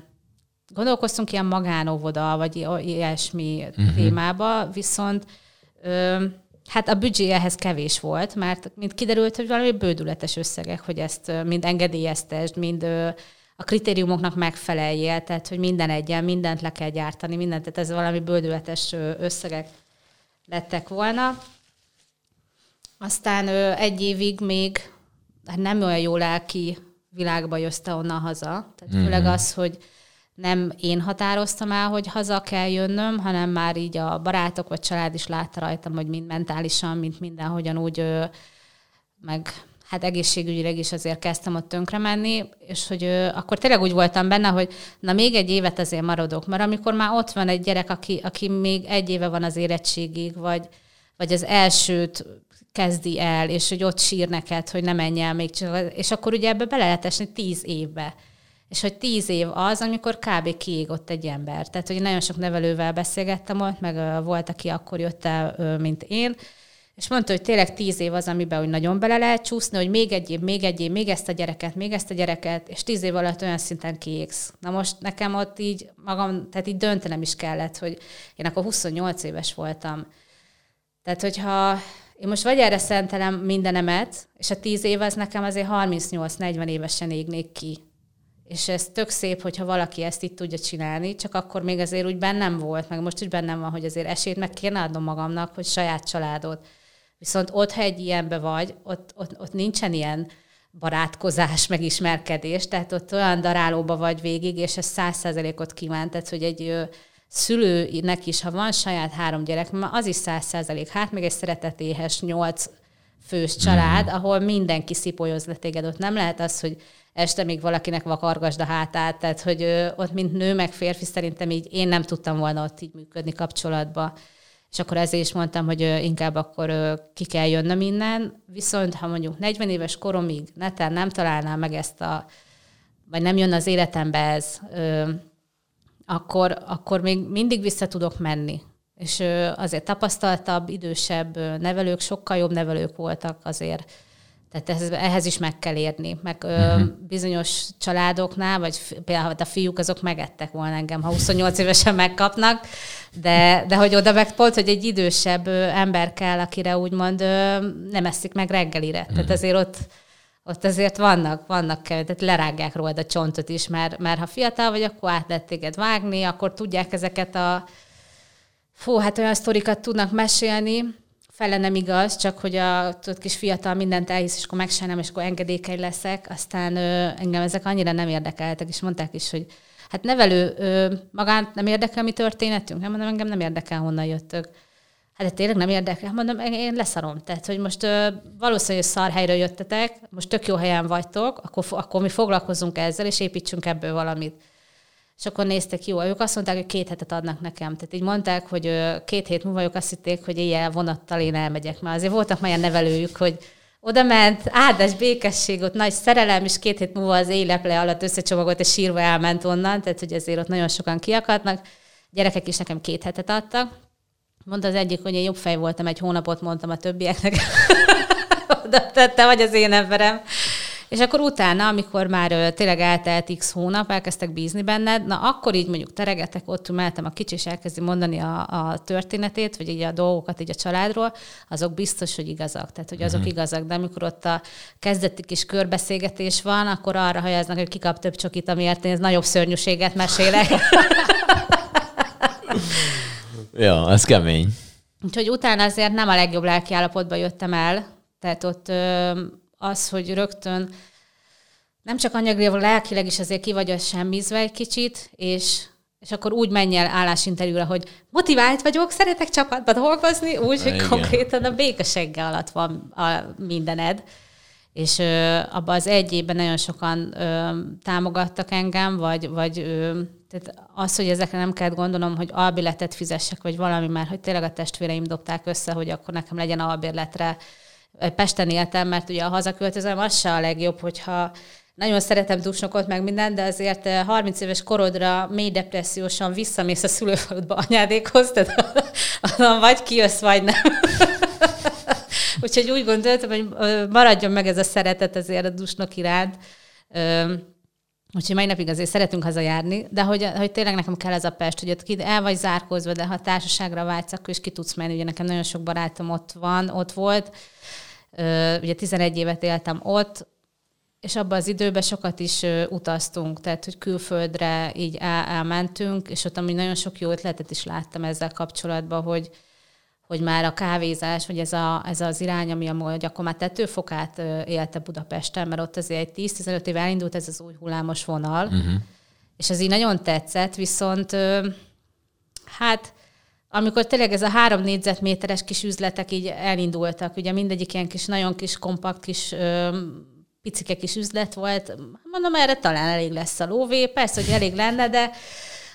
gondolkoztunk ilyen magánóvoda, vagy ilyesmi uh-huh. témába, viszont ö, hát a büdzsé ehhez kevés volt, mert mint kiderült, hogy valami bődületes összegek, hogy ezt mind engedélyeztesd, mind ö, a kritériumoknak megfeleljél, tehát hogy minden egyen, mindent le kell gyártani, mindent, tehát ez valami bődületes összegek lettek volna. Aztán ö, egy évig még hát nem olyan jó lelki világba jössze onnan haza. Tehát mm-hmm. főleg az, hogy nem én határoztam el, hogy haza kell jönnöm, hanem már így a barátok vagy család is látta rajtam, hogy mind mentálisan, mint mindenhogyan úgy, meg hát egészségügyileg is azért kezdtem ott tönkre menni, és hogy ö, akkor tényleg úgy voltam benne, hogy na még egy évet azért maradok, mert amikor már ott van egy gyerek, aki, aki még egy éve van az érettségig, vagy, vagy az elsőt kezdi el, és hogy ott sír neked, hogy ne menj el még csak, és akkor ugye ebbe bele lehet esni tíz évbe. És hogy tíz év az, amikor kb. kiégott egy ember. Tehát, hogy nagyon sok nevelővel beszélgettem ott, meg volt, aki akkor jött el, mint én, és mondta, hogy tényleg tíz év az, amiben hogy nagyon bele lehet csúszni, hogy még egy év, még egy év, még ezt a gyereket, még ezt a gyereket, és tíz év alatt olyan szinten kiégsz. Na most nekem ott így magam, tehát így döntenem is kellett, hogy én akkor 28 éves voltam. Tehát, hogyha én most vagy erre szentelem mindenemet, és a tíz év az nekem azért 38-40 évesen égnék ki. És ez tök szép, hogyha valaki ezt itt tudja csinálni, csak akkor még azért úgy bennem volt, meg most is bennem van, hogy azért esélyt meg kéne adnom magamnak, hogy saját családot. Viszont ott, ha egy ilyenbe vagy, ott, ott, ott nincsen ilyen barátkozás, meg ismerkedés, tehát ott olyan darálóba vagy végig, és ez száz százalékot kívánt, tehát hogy egy szülőnek is, ha van saját három gyerek, az is száz százalék, hát még egy szeretetéhes nyolc fős család, mm. ahol mindenki szipolyoz le téged. Ott nem lehet az, hogy este még valakinek vakargasd a hátát, tehát hogy ö, ott mint nő meg férfi szerintem így én nem tudtam volna ott így működni kapcsolatba. És akkor ezért is mondtam, hogy ö, inkább akkor ö, ki kell jönnöm innen. Viszont ha mondjuk 40 éves koromig neten nem találnám meg ezt a, vagy nem jön az életembe ez, ö, akkor, akkor még mindig vissza tudok menni. És azért tapasztaltabb, idősebb nevelők, sokkal jobb nevelők voltak azért. Tehát ehhez, ehhez is meg kell érni. Meg uh-huh. bizonyos családoknál, vagy például a fiúk, azok megettek volna engem, ha 28 évesen megkapnak, de, de hogy oda meg pont, hogy egy idősebb ember kell, akire úgymond nem eszik meg reggelire. Uh-huh. Tehát azért ott ott azért vannak, vannak, tehát lerágják rólad a csontot is, mert, mert ha fiatal vagy, akkor át lehet téged vágni, akkor tudják ezeket a fú, hát olyan sztorikat tudnak mesélni, fele nem igaz, csak hogy a tudod, kis fiatal mindent elhisz, és akkor megsajnálom, és akkor engedékeny leszek. Aztán ö, engem ezek annyira nem érdekeltek, és mondták is, hogy hát nevelő, ö, magán nem érdekel mi történetünk? Nem mondom, engem nem érdekel, honnan jöttök. Hát de tényleg nem érdekel. Mondom, én leszarom. Tehát, hogy most ö, valószínűleg szar helyre jöttetek, most tök jó helyen vagytok, akkor, akkor mi foglalkozunk ezzel, és építsünk ebből valamit. És akkor néztek, jó, ők azt mondták, hogy két hetet adnak nekem. Tehát így mondták, hogy ö, két hét múlva ők azt hitték, hogy éjjel vonattal én elmegyek. Már azért voltak már nevelőjük, hogy oda ment, áldás, békesség, ott nagy szerelem, és két hét múlva az éleple alatt összecsomagolt, és sírva elment onnan, tehát hogy ezért ott nagyon sokan kiakadnak. Gyerekek is nekem két hetet adtak, Mondta az egyik, hogy én jobb fej voltam, egy hónapot mondtam a többieknek. [LAUGHS] Oda te vagy az én emberem. És akkor utána, amikor már tényleg eltelt x hónap, elkezdtek bízni benned, na akkor így mondjuk teregetek, ott mellettem a kicsi, és elkezdi mondani a, a történetét, vagy így a dolgokat így a családról, azok biztos, hogy igazak. Tehát, hogy azok mm. igazak, de amikor ott a kezdeti kis körbeszélgetés van, akkor arra hajaznak, hogy kikap több csokit, amiért én nagyobb szörnyűséget mesélek. [LAUGHS] Ja, ez kemény. Úgyhogy utána azért nem a legjobb lelki állapotba jöttem el. Tehát ott az, hogy rögtön nem csak anyagilag, lelkileg is azért ki vagy semmizve egy kicsit, és, és akkor úgy menj el állásinterjúra, hogy motivált vagyok, szeretek csapatba dolgozni, úgy, hogy konkrétan a békességgel alatt van a mindened. és ö, abban az egy évben nagyon sokan ö, támogattak engem, vagy, vagy ö, tehát az, hogy ezekre nem kellett gondolom, hogy albérletet fizessek, vagy valami, mert hogy tényleg a testvéreim dobták össze, hogy akkor nekem legyen albérletre. Pesten éltem, mert ugye a hazaköltözöm, az se a legjobb, hogyha nagyon szeretem dusnokot, meg minden, de azért 30 éves korodra mély depressziósan visszamész a szülőfaludba anyádékhoz, tehát vagy kijössz, vagy nem. [LAUGHS] Úgyhogy úgy gondoltam, hogy maradjon meg ez a szeretet azért a dusnok iránt. Úgyhogy mai napig azért szeretünk hazajárni, de hogy, hogy tényleg nekem kell ez a Pest, hogy ott el vagy zárkózva, de ha társaságra vágysz, akkor is ki tudsz menni. Ugye nekem nagyon sok barátom ott van, ott volt. Ugye 11 évet éltem ott, és abban az időben sokat is utaztunk, tehát hogy külföldre így el, elmentünk, és ott amúgy nagyon sok jó ötletet is láttam ezzel kapcsolatban, hogy, hogy már a kávézás, vagy ez, a, ez az irány, ami amúgy akkor már tetőfokát élte Budapesten, mert ott azért egy 10-15 év elindult ez az új hullámos vonal, uh-huh. és ez így nagyon tetszett, viszont hát amikor tényleg ez a három négyzetméteres kis üzletek így elindultak, ugye mindegyik ilyen kis, nagyon kis, kompakt kis picike kis üzlet volt, mondom, erre talán elég lesz a lóvé, persze, hogy elég lenne, de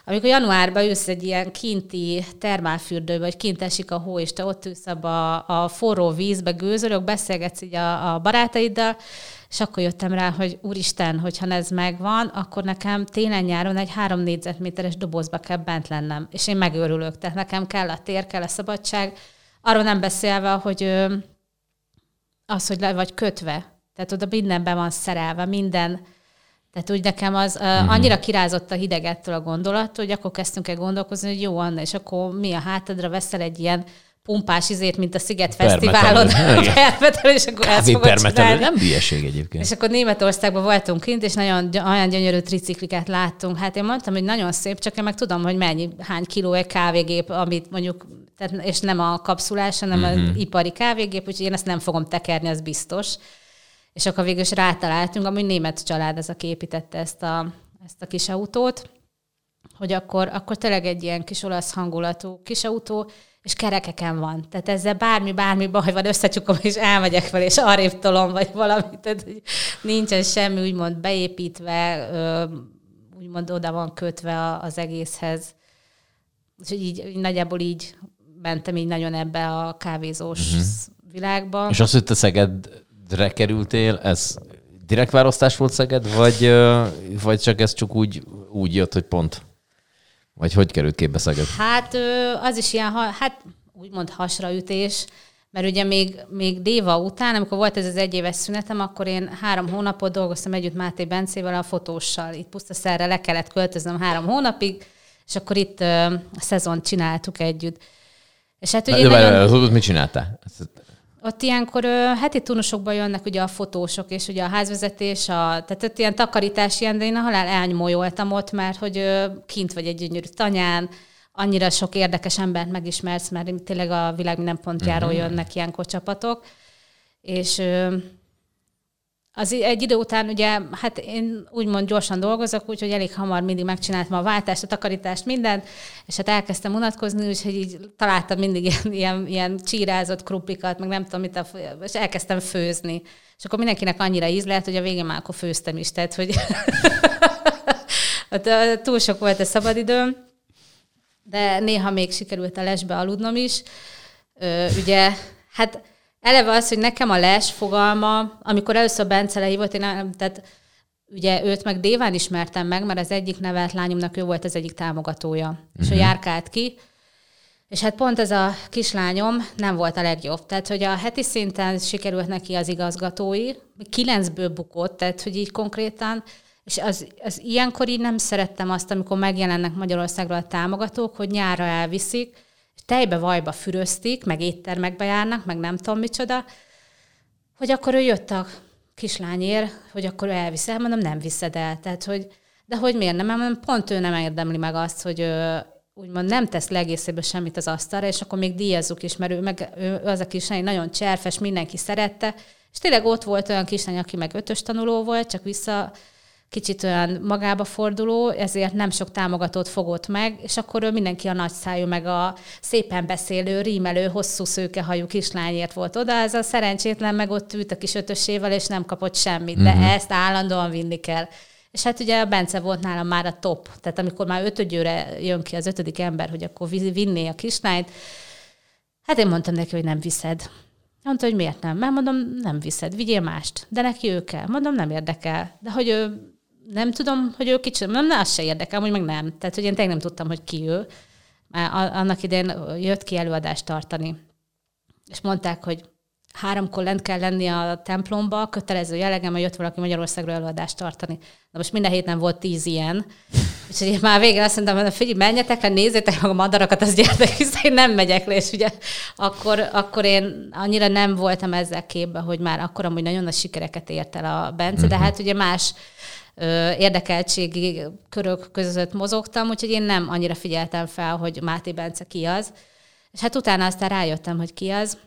amikor januárban ülsz egy ilyen kinti termálfürdőbe, vagy kint esik a hó, és te ott ülsz abba a, a forró vízbe, gőzölök, beszélgetsz így a, a barátaiddal, és akkor jöttem rá, hogy úristen, hogyha ez megvan, akkor nekem télen-nyáron egy három négyzetméteres dobozba kell bent lennem, és én megőrülök. Tehát nekem kell a tér, kell a szabadság. Arról nem beszélve, hogy az, hogy le vagy kötve. Tehát oda mindenben van szerelve, minden tehát úgy nekem az uh, annyira kirázott a hidegettől a gondolat, hogy akkor kezdtünk el gondolkozni, hogy jó, Anna, és akkor mi a hátadra veszel egy ilyen pumpás izét, mint a Sziget Fesztiválon. [LAUGHS] Permetelő, és akkor ezt fogod csinálni. Nem hülyeség egyébként. És akkor Németországban voltunk kint, és nagyon olyan gyönyörű tricikliket láttunk. Hát én mondtam, hogy nagyon szép, csak én meg tudom, hogy mennyi, hány kiló egy kávégép, amit mondjuk, tehát, és nem a kapszulás, hanem mm-hmm. az ipari kávégép, úgyhogy én ezt nem fogom tekerni, az biztos. És akkor végül is rátaláltunk, ami német család ez, aki építette ezt a, ezt a kis autót, hogy akkor, akkor tényleg egy ilyen kis olasz hangulatú kis autó, és kerekeken van. Tehát ezzel bármi, bármi baj van, összecsukom, és elmegyek vele, és arrébb tolom, vagy valami. Tehát nincsen semmi úgymond beépítve, úgymond oda van kötve az egészhez. Úgyhogy így, nagyjából így mentem így nagyon ebbe a kávézós uh-huh. világba. És azt, hogy te Szeged re kerültél, ez direkt választás volt Szeged, vagy, vagy csak ez csak úgy, úgy jött, hogy pont? Vagy hogy került képbe Szeged? Hát az is ilyen, hát úgymond hasraütés, mert ugye még, még Déva után, amikor volt ez az egyéves szünetem, akkor én három hónapot dolgoztam együtt Máté Bencével, a fotóssal. Itt pusztaszerre le kellett költöznem három hónapig, és akkor itt a szezont csináltuk együtt. És hát ugye de, nagyon... mit csináltál? Ott ilyenkor ö, heti turnusokban jönnek ugye a fotósok, és ugye a házvezetés, a, tehát ott ilyen takarítás ilyen, de én a halál elnymolyoltam ott, mert hogy ö, kint vagy egy gyönyörű tanyán, annyira sok érdekes embert megismersz, mert tényleg a világ minden pontjáról uh-huh. jönnek ilyenkor csapatok, és ö, az egy idő után ugye, hát én úgymond gyorsan dolgozok, úgyhogy elég hamar mindig megcsináltam a váltást, a takarítást, mindent, és hát elkezdtem unatkozni, úgyhogy így találtam mindig [LAUGHS] ilyen, ilyen, ilyen csírázott kruplikat, meg nem tudom mit, és elkezdtem főzni. És akkor mindenkinek annyira íz lehet, hogy a végén már akkor főztem is, tehát hogy [LAUGHS] túl sok volt a szabadidőm, de néha még sikerült a lesbe aludnom is. Ö, ugye, hát Eleve az, hogy nekem a les fogalma, amikor először Bence lehívott, én tehát ugye őt meg Déván ismertem meg, mert az egyik nevelt lányomnak ő volt az egyik támogatója, uh-huh. és ő mhm. járkált ki, és hát pont ez a kislányom nem volt a legjobb. Tehát, hogy a heti szinten sikerült neki az igazgatói, kilencből bukott, tehát, hogy így konkrétan, és az, az ilyenkor így nem szerettem azt, amikor megjelennek Magyarországról a támogatók, hogy nyára elviszik, tejbe, vajba füröztik, meg éttermekbe járnak, meg nem tudom micsoda, hogy akkor ő jött a kislányért, hogy akkor ő elvisz el, mondom, nem viszed el. Tehát, hogy, de hogy miért nem? Mondom, pont ő nem érdemli meg azt, hogy ő, úgymond nem tesz legészébe semmit az asztalra, és akkor még díjazzuk is, mert ő, meg, ő az a kislány nagyon cserfes, mindenki szerette, és tényleg ott volt olyan kislány, aki meg ötös tanuló volt, csak vissza kicsit olyan magába forduló, ezért nem sok támogatót fogott meg, és akkor ő mindenki a nagyszájú, meg a szépen beszélő, rímelő, hosszú szőkehajú kislányért volt oda, ez a szerencsétlen meg ott ült a kis ötösével, és nem kapott semmit, de uh-huh. ezt állandóan vinni kell. És hát ugye a Bence volt nálam már a top, tehát amikor már ötödjöre jön ki az ötödik ember, hogy akkor vinné a kislányt, hát én mondtam neki, hogy nem viszed. Mondta, hogy miért nem? Mert mondom, nem viszed, vigyél mást. De neki ő kell. Mondom, nem érdekel. De hogy ő, nem tudom, hogy ő kicsit, nem, nem, az se érdekel, hogy meg nem. Tehát, hogy én tényleg nem tudtam, hogy ki ő. Már annak idején jött ki előadást tartani. És mondták, hogy háromkor lent kell lenni a templomba, kötelező jellegem, hogy jött valaki Magyarországról előadást tartani. Na most minden héten volt tíz ilyen. [LAUGHS] Úgyhogy én már végre azt mondtam, hogy figyelj, menjetek le, nézzétek meg a madarakat, az gyertek, hiszen én nem megyek le, és ugye akkor, akkor én annyira nem voltam ezzel képbe, hogy már akkor amúgy nagyon nagy sikereket ért el a Bence, uh-huh. de mhm. hát ugye más érdekeltségi körök között mozogtam, úgyhogy én nem annyira figyeltem fel, hogy Máté Bence ki az. És hát utána aztán rájöttem, hogy ki az,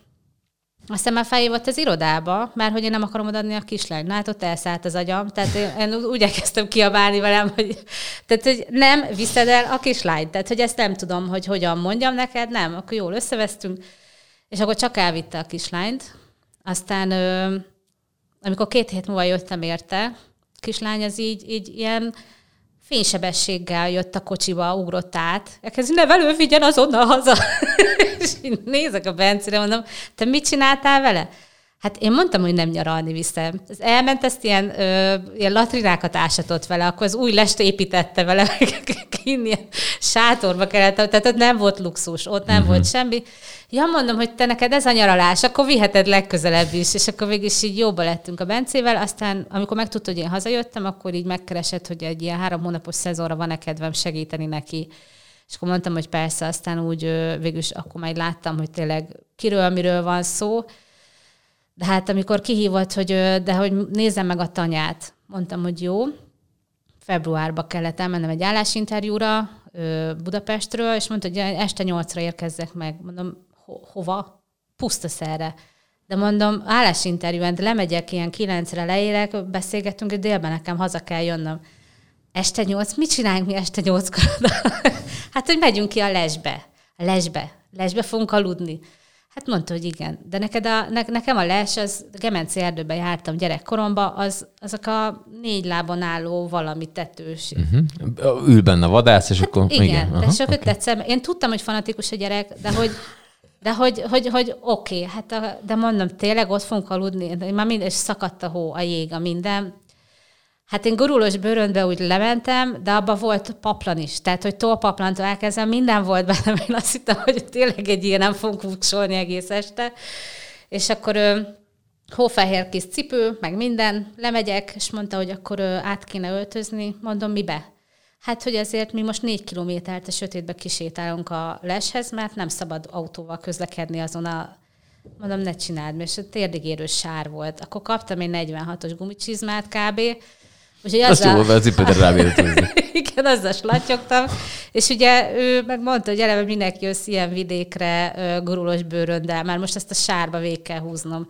aztán már felhívott az irodába, mert hogy én nem akarom odaadni a kislányt. Na hát ott elszállt az agyam, tehát én, én úgy elkezdtem kiabálni velem, hogy, tehát, hogy nem viszed el a kislányt. Tehát, hogy ezt nem tudom, hogy hogyan mondjam neked, nem, akkor jól összevesztünk. És akkor csak elvitte a kislányt. Aztán, amikor két hét múlva jöttem érte, kislány az így, így ilyen fénysebességgel jött a kocsiba, ugrott át. Elkezd, nevelő, vigyen azonnal haza. [LAUGHS] és én nézek a Bencére, mondom, te mit csináltál vele? Hát én mondtam, hogy nem nyaralni viszem. Ez elment, ezt ilyen, ö, ilyen latrinákat ásatott vele, akkor az új lest építette vele, [LAUGHS] ilyen sátorba kellett, tehát ott nem volt luxus, ott nem uh-huh. volt semmi. Ja, mondom, hogy te neked ez a nyaralás, akkor viheted legközelebb is, és akkor végig is így jóba lettünk a Bencével, aztán amikor megtudta, hogy én hazajöttem, akkor így megkeresett, hogy egy ilyen három hónapos szezonra van-e kedvem segíteni neki. És akkor mondtam, hogy persze, aztán úgy végül is akkor majd láttam, hogy tényleg kiről, miről van szó, de hát amikor kihívott, hogy, de hogy nézzem meg a tanyát, mondtam, hogy jó. Februárba kellett elmennem egy állásinterjúra Budapestről, és mondta, hogy este nyolcra érkezzek meg. Mondom, ho- hova? Pusztaszerre. De mondom, állásinterjúen, de lemegyek ilyen kilencre, leérek, beszélgetünk, hogy délben nekem haza kell jönnöm. Este nyolc? Mit csináljunk mi este nyolckor? [LAUGHS] hát, hogy megyünk ki a lesbe. A lesbe. Lesbe fogunk aludni. Hát mondta, hogy igen. De neked a, ne, nekem a les, az Gemenci erdőbe jártam gyerekkoromban, az, azok a négy lábon álló valami tetős. Uh-huh. Ül benne a vadász, és hát akkor... Igen, igen. de csak okay. Én tudtam, hogy fanatikus a gyerek, de hogy de hogy, hogy, hogy oké, okay, hát a, de mondom, tényleg ott fogunk aludni, de már minden, és szakadt a hó, a jég, a minden. Hát én gurulós bőröntbe úgy lementem, de abban volt paplan is. Tehát, hogy tolpaplantól elkezdem, minden volt benne, Én azt hittem, hogy tényleg egy ilyen nem fogunk vuksolni egész este. És akkor ő, hófehér kis cipő, meg minden, lemegyek, és mondta, hogy akkor ő, át kéne öltözni. Mondom, mibe? Hát, hogy ezért mi most négy kilométert a sötétbe kisétálunk a leshez, mert nem szabad autóval közlekedni azon a Mondom, ne csináld, mert térdig érő sár volt. Akkor kaptam egy 46-os gumicsizmát kb. Úgyhogy Azt azzal... jó, mert a cipőre Igen, azzal slatyogtam. És ugye ő megmondta, hogy eleve mindenki össz ilyen vidékre gurulós bőröndel, már most ezt a sárba végig kell húznom.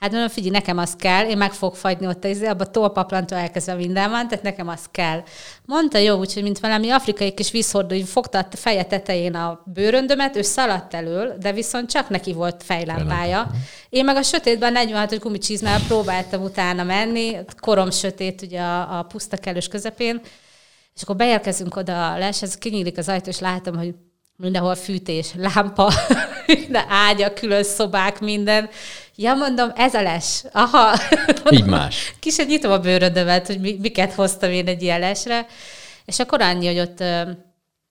Hát mondom, figyelj, nekem az kell, én meg fog fagyni ott, az, abban tolpaplantól elkezdve minden van, tehát nekem az kell. Mondta jó, úgyhogy mint valami afrikai kis vízhordó, hogy fogta a feje tetején a bőröndömet, ő szaladt elől, de viszont csak neki volt fejlámpája. Én meg a sötétben 46 gumicsizmával próbáltam utána menni, korom sötét ugye a, a puszta kellős közepén, és akkor beérkezünk oda a les, ez kinyílik az ajtó, és látom, hogy mindenhol fűtés, lámpa, [LAUGHS] minden ágya, külön szobák, minden. Ja, mondom, ez a les. Aha. Így más. [LAUGHS] Kicsit nyitom a bőrödömet, hogy miket hoztam én egy ilyen lesre. És akkor annyi, hogy ott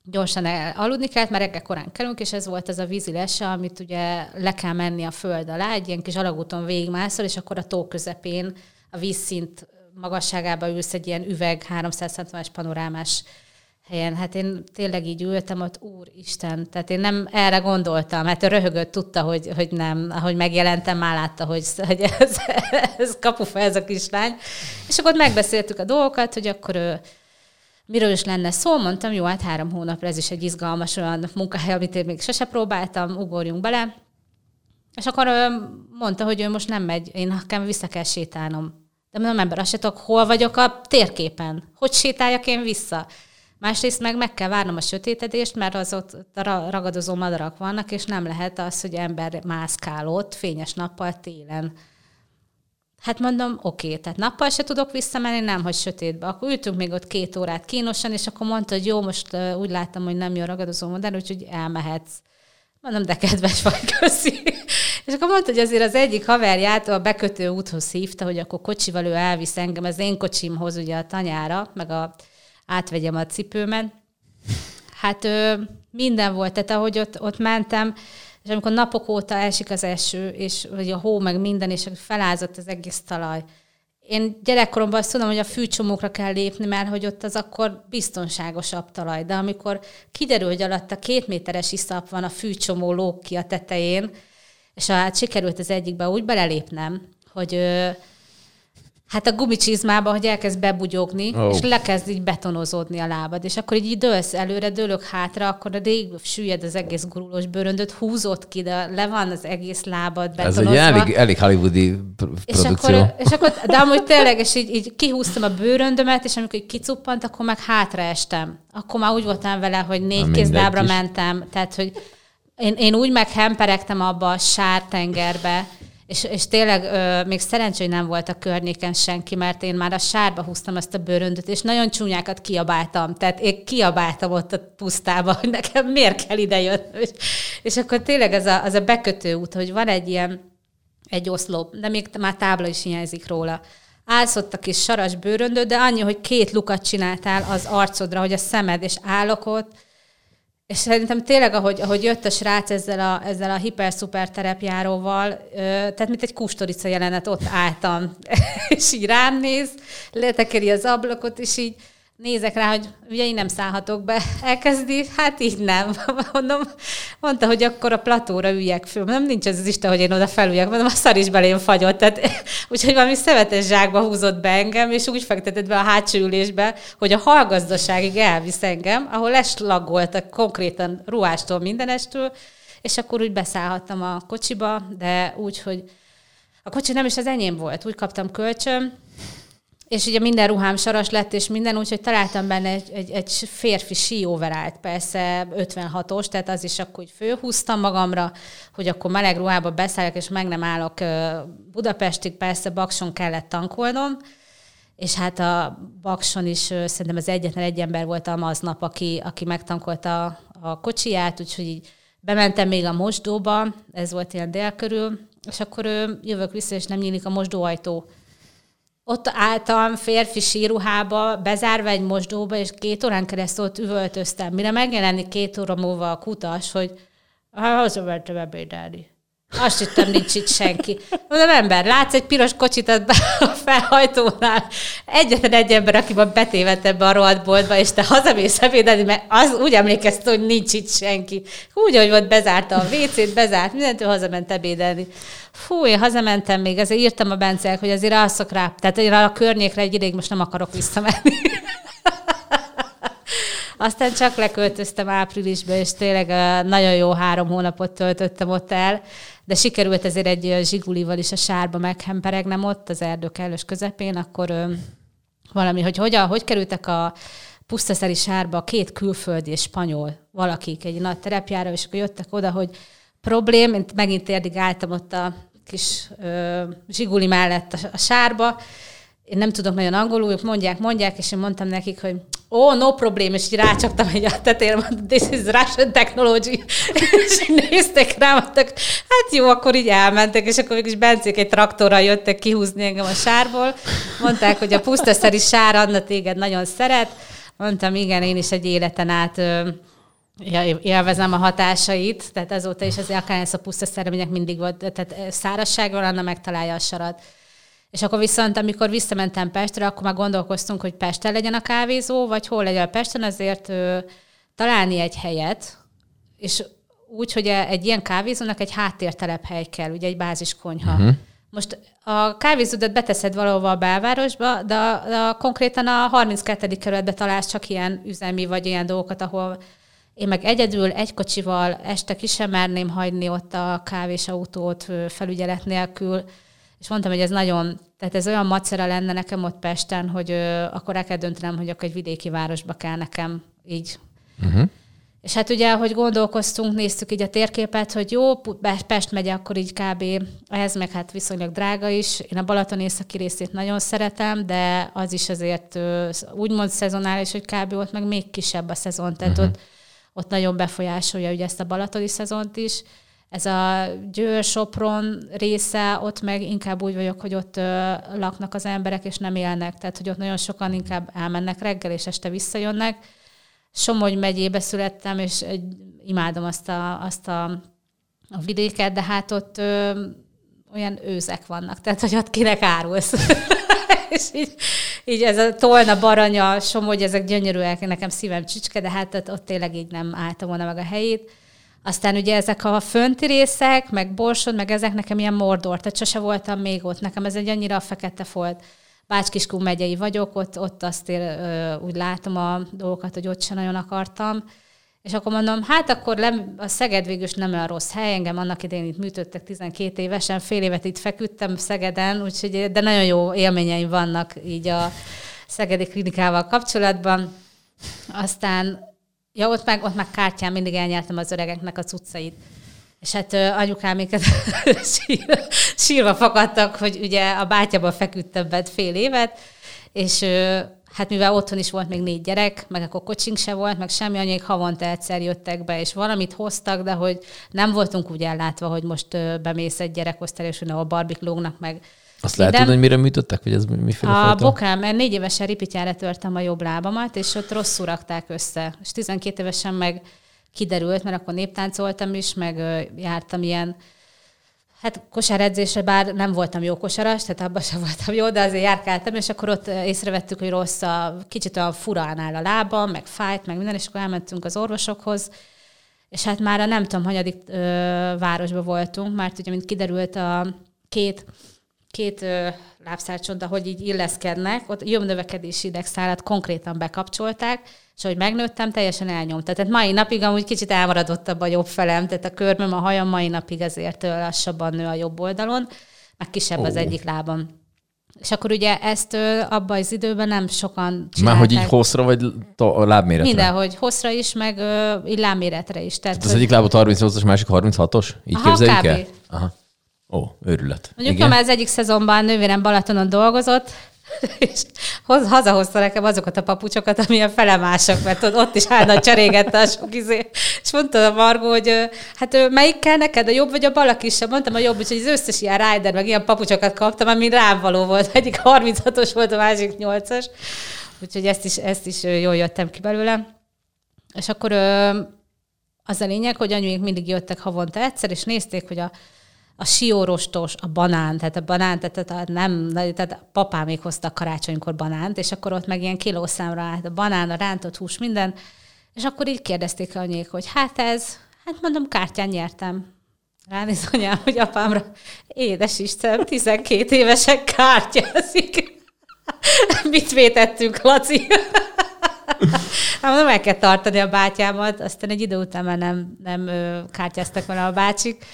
gyorsan aludni kellett, mert reggel korán kerülünk, és ez volt az a vízi lese, amit ugye le kell menni a föld alá, egy ilyen kis alagúton végigmászol, és akkor a tó közepén a vízszint magasságába ülsz egy ilyen üveg 360-es panorámás helyen. Hát én tényleg így ültem ott, úristen, tehát én nem erre gondoltam, hát ő röhögött, tudta, hogy, hogy nem, ahogy megjelentem, már látta, hogy, [LAUGHS] hogy ez, ez kapufa ez a kislány. És akkor megbeszéltük a dolgokat, hogy akkor ő, miről is lenne szó, mondtam, jó, hát három hónapra ez is egy izgalmas olyan munkahely, amit én még sose próbáltam, ugorjunk bele. És akkor mondta, hogy ő most nem megy, én nekem vissza kell sétálnom De mondom, ember, azt se tudok, hol vagyok a térképen, hogy sétáljak én vissza. Másrészt meg meg kell várnom a sötétedést, mert az ott ragadozó madarak vannak, és nem lehet az, hogy ember mászkál ott fényes nappal télen. Hát mondom, oké, tehát nappal se tudok visszamenni, nem, hogy sötétbe. Akkor ültünk még ott két órát kínosan, és akkor mondta, hogy jó, most úgy láttam, hogy nem jön ragadozó modern, úgyhogy elmehetsz. Mondom, de kedves vagy, [LAUGHS] köszi. És akkor mondta, hogy azért az egyik haverját a bekötő úthoz hívta, hogy akkor kocsival ő elvisz engem az én kocsimhoz, ugye a tanyára, meg a, átvegyem a cipőmet. Hát ö, minden volt, tehát ahogy ott, ott mentem, és amikor napok óta esik az eső, és vagy a hó, meg minden, és felázott az egész talaj. Én gyerekkoromban azt tudom, hogy a fűcsomókra kell lépni, mert hogy ott az akkor biztonságosabb talaj. De amikor kiderül, hogy alatt a két méteres iszap van, a fűcsomó lók ki a tetején, és hát sikerült az egyikbe úgy belelépnem, hogy hát a gumicsizmába, hogy elkezd bebugyogni, oh. és lekezd így betonozódni a lábad, és akkor így dőlsz előre, dőlök hátra, akkor a rég süllyed az egész gurulós bőröndöt, húzott ki, de le van az egész lábad betonozva. Ez egy elég, elég hollywoodi produkció. És akkor, és akkor, de amúgy tényleg, és így, így kihúztam a bőröndömet, és amikor így kicuppant, akkor meg hátra estem. Akkor már úgy voltam vele, hogy négy kézlábra mentem, tehát, hogy én, én úgy meghemperegtem abba a sártengerbe, és, és tényleg ö, még szerencsé, hogy nem volt a környéken senki, mert én már a sárba húztam ezt a bőröndöt, és nagyon csúnyákat kiabáltam. Tehát én kiabáltam ott a pusztába, hogy nekem miért kell ide jönni. És, és akkor tényleg az a, az a bekötő út, hogy van egy ilyen, egy oszlop, de még már tábla is hiányzik róla. Állsz ott a kis saras bőröndöd, de annyi, hogy két lukat csináltál az arcodra, hogy a szemed, és állok ott, és szerintem tényleg, ahogy, ahogy jött a srác ezzel a, ezzel a hiper-szuper terepjáróval, tehát mint egy kustorica jelenet, ott álltam, [LAUGHS] és így rám néz, letekeri az ablakot, és így nézek rá, hogy ugye én nem szállhatok be. Elkezdi, hát így nem. [LAUGHS] Mondom, mondta, hogy akkor a platóra üljek föl. Nem nincs ez az Isten, hogy én oda felüljek. Mondom, a szar is belém fagyott. Tehát, [LAUGHS] úgyhogy valami szemetes zsákba húzott be engem, és úgy fektetett be a hátsó ülésbe, hogy a hallgazdaságig elvisz engem, ahol leslagoltak konkrétan ruhástól, mindenestől, és akkor úgy beszállhattam a kocsiba, de úgy, hogy a kocsi nem is az enyém volt. Úgy kaptam kölcsön, és ugye minden ruhám saras lett, és minden, úgyhogy találtam benne egy, egy, egy férfi síóverált, persze 56-os, tehát az is akkor úgy főhúztam magamra, hogy akkor meleg ruhába beszálljak, és meg nem állok Budapestig, persze Bakson kellett tankolnom, és hát a Bakson is szerintem az egyetlen egy ember voltam aznap, aki, aki megtankolta a, a kocsiját, úgyhogy így bementem még a mosdóba, ez volt ilyen dél körül, és akkor jövök vissza, és nem nyílik a mosdóajtó ott álltam férfi síruhába, bezárva egy mosdóba, és két órán keresztül ott üvöltöztem. Mire megjelenik két óra múlva a kutas, hogy hazavertem ebédelni. Azt hittem, nincs itt senki. Mondom, ember, látsz egy piros kocsit a felhajtónál, egyetlen egy ember, aki van betévett ebbe a rohadt és te hazamész ebédelni, mert az úgy emlékeztem, hogy nincs itt senki. Úgy, hogy volt, bezárta a WC-t, bezárt mindentől hazament ebédelni. Fú, én hazamentem még, ezért írtam a Bencének, hogy azért alszok rá. Tehát én a környékre egy ideig most nem akarok visszamenni. Aztán csak leköltöztem áprilisba, és tényleg nagyon jó három hónapot töltöttem ott el, de sikerült ezért egy zsigulival is a sárba meghemperegnem ott, az erdő kellős közepén, akkor valami, hogy hogyan, hogy kerültek a pusztaszeri sárba két külföldi és spanyol valakik egy nagy terepjára, és akkor jöttek oda, hogy problém, én megint térdig álltam ott a kis ö, zsiguli mellett a, a sárba, én nem tudok nagyon angolul, ők mondják, mondják, és én mondtam nekik, hogy ó, oh, no problém, és így rácsaptam egy a tetére, this is Russian technology, [LAUGHS] és néztek rám, mondtak, hát jó, akkor így elmentek, és akkor mégis Bencék egy traktorral jöttek kihúzni engem a sárból, mondták, hogy a pusztaszeri sár Anna téged nagyon szeret, mondtam, igen, én is egy életen át élvezem a hatásait, tehát azóta is azért akár ez a puszta szeremények mindig volt, tehát szárazságról Anna megtalálja a sarat. És akkor viszont, amikor visszamentem Pestre, akkor már gondolkoztunk, hogy Pesten legyen a kávézó, vagy hol legyen a Pesten, azért ö, találni egy helyet, és úgy, hogy e, egy ilyen kávézónak egy háttértelephely kell, ugye egy báziskonyha. Uh-huh. Most a kávézódat beteszed valahova a belvárosba, de, a, a, konkrétan a 32. kerületbe találsz csak ilyen üzemi vagy ilyen dolgokat, ahol én meg egyedül, egy kocsival este ki sem merném hagyni ott a kávés autót felügyelet nélkül, és mondtam, hogy ez nagyon, tehát ez olyan macera lenne nekem ott Pesten, hogy ö, akkor el kell döntenem, hogy akkor egy vidéki városba kell nekem így. Uh-huh. És hát ugye, hogy gondolkoztunk, néztük így a térképet, hogy jó, Pest megye akkor így kb. ehhez meg hát viszonylag drága is. Én a Balaton északi részét nagyon szeretem, de az is azért úgymond szezonális, hogy kb. ott meg még kisebb a szezon, tehát uh-huh. ott, ott nagyon befolyásolja ugye ezt a balatoni szezont is. Ez a Győr-Sopron része, ott meg inkább úgy vagyok, hogy ott ö, laknak az emberek, és nem élnek. Tehát, hogy ott nagyon sokan inkább elmennek reggel, és este visszajönnek. Somogy megyébe születtem, és egy, imádom azt a, azt a, a vidéket, de hát ott ö, olyan őzek vannak, tehát, hogy ott kinek árulsz. [LAUGHS] és így, így ez a Tolna, Baranya, Somogy, ezek gyönyörűek, nekem szívem csücske, de hát ott, ott tényleg így nem álltam volna meg a helyét. Aztán ugye ezek a fönti részek, meg Borsod, meg ezek nekem ilyen mordor, tehát sose voltam még ott. Nekem ez egy annyira fekete folt. Bácskiskú megyei vagyok, ott, ott azt ér, ö, úgy látom a dolgokat, hogy ott sem nagyon akartam. És akkor mondom, hát akkor le, a Szeged végül nem olyan rossz hely, engem annak idején itt műtöttek 12 évesen, fél évet itt feküdtem Szegeden, úgyhogy, de nagyon jó élményeim vannak így a Szegedi klinikával kapcsolatban. Aztán Ja, ott meg, ott meg kártyán mindig elnyertem az öregeknek a cuccait. És hát anyukáméket [LAUGHS] sír, sírva fakadtak, hogy ugye a bátyában feküdtem bent fél évet, és hát mivel otthon is volt még négy gyerek, meg akkor kocsink se volt, meg semmi, anyék havonta egyszer jöttek be, és valamit hoztak, de hogy nem voltunk úgy ellátva, hogy most bemész egy gyerekosztály, és ahol barbik lógnak, meg azt lehet tudni, hogy mire műtöttek, vagy ez miféle A fajta? bokám, mert négy évesen ripityára törtem a jobb lábamat, és ott rosszul rakták össze. És 12 évesen meg kiderült, mert akkor néptáncoltam is, meg jártam ilyen Hát kosáredzésre, bár nem voltam jó kosaras, tehát abban sem voltam jó, de azért járkáltam, és akkor ott észrevettük, hogy rossz a, kicsit a furán a lábam, meg fájt, meg minden, és akkor elmentünk az orvosokhoz, és hát már a nem tudom, hanyadik ö, városban voltunk, mert ugye, mint kiderült a két két lábszárcsonda, hogy így illeszkednek, ott jobbnövekedési idegszálat konkrétan bekapcsolták, és ahogy megnőttem, teljesen elnyomta. Tehát mai napig amúgy kicsit elmaradottabb a jobb felem, tehát a körmöm, a hajam mai napig azért lassabban nő a jobb oldalon, meg kisebb oh. az egyik lábam. És akkor ugye ezt abban az időben nem sokan csinálták. Már hogy így hosszra, vagy a lábméretre? Mindenhogy, hosszra is, meg ö, így lábméretre is. Tehát, Tehát az egyik lábot 38-as, másik 36-os? Így Aha, képzeljük kb. el? Aha. Ó, őrület. Mondjuk, Igen? az egyik szezonban nővérem Balatonon dolgozott, [LAUGHS] és hoz, hazahozta nekem azokat a papucsokat, amilyen felemásak, mert ott is állandóan cserégette a sok izé. És mondta a Margó, hogy hát melyik kell neked, a jobb vagy a bal a kisebb? Mondtam a jobb, úgyhogy az összes ilyen rider, meg ilyen papucsokat kaptam, ami rám való volt. Egyik 36-os volt, a másik 8-as. Úgyhogy ezt is, ezt is jól jöttem ki belőle. És akkor az a lényeg, hogy anyuink mindig jöttek havonta egyszer, és nézték, hogy a a siórostos, a banán, tehát a banán, tehát, tehát nem, tehát a papám még hozta karácsonykor banánt, és akkor ott meg ilyen kilószámra állt a banán, a rántott hús, minden, és akkor így kérdezték anyék, hogy hát ez, hát mondom, kártyán nyertem. Ránéz anyám, hogy apámra, édes Istenem, 12 évesek kártyázik. [LAUGHS] Mit vétettünk, Laci? [LAUGHS] Hát mondom, meg kell tartani a bátyámat, aztán egy idő után már nem, nem kártyáztak vele a bácsik,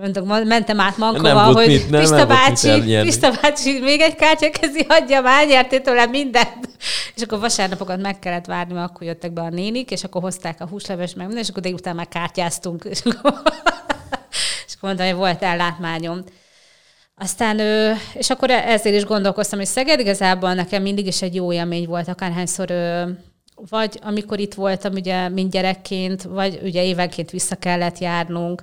mondok, mentem át Mankova, hogy mit, nem, Pista, nem bácsi, Pista bácsi, még egy kártya kezi, adja már, nyertél tőle mindent. [LAUGHS] És akkor vasárnapokat meg kellett várni, mert akkor jöttek be a nénik, és akkor hozták a húsleves, meg minden, és akkor délután már kártyáztunk. [LAUGHS] És akkor, és akkor mondtam, hogy volt ellátmányom. Aztán, és akkor ezért is gondolkoztam, hogy Szeged igazából nekem mindig is egy jó élmény volt, akárhányszor vagy amikor itt voltam, ugye, mint gyerekként, vagy ugye évenként vissza kellett járnunk,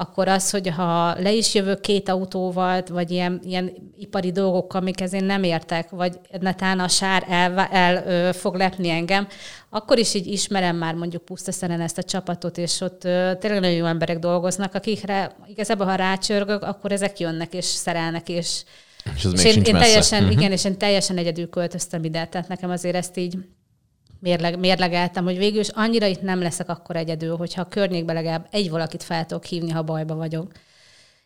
akkor az, hogy ha le is jövök két autóval, vagy ilyen, ilyen ipari dolgokkal, amikhez én nem értek, vagy netán a sár el, el ö, fog lepni engem, akkor is így ismerem már mondjuk pusztaszeren ezt a csapatot, és ott ö, tényleg nagyon jó emberek dolgoznak, akikre igazából, ha rácsörgök, akkor ezek jönnek és szerelnek, és, és, és én, én teljesen, uh-huh. igen, és én teljesen egyedül költöztem ide, tehát nekem azért ezt így mérleg, mérlegeltem, hogy végül is annyira itt nem leszek akkor egyedül, hogyha a környékben legalább egy valakit fel tudok hívni, ha bajba vagyok.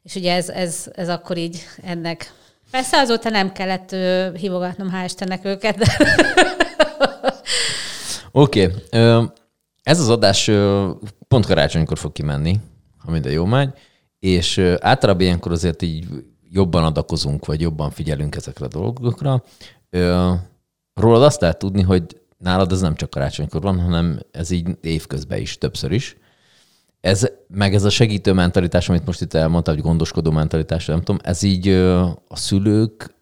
És ugye ez, ez, ez akkor így ennek. Persze azóta nem kellett ö, hívogatnom, hál' Istennek őket. [LAUGHS] Oké. Okay. Ez az adás pont karácsonykor fog kimenni, ha minden jó megy, és általában ilyenkor azért így jobban adakozunk, vagy jobban figyelünk ezekre a dolgokra. Rólad azt lehet tudni, hogy nálad ez nem csak karácsonykor van, hanem ez így évközben is, többször is. Ez, meg ez a segítő mentalitás, amit most itt elmondtam, hogy gondoskodó mentalitás, nem tudom, ez így a szülők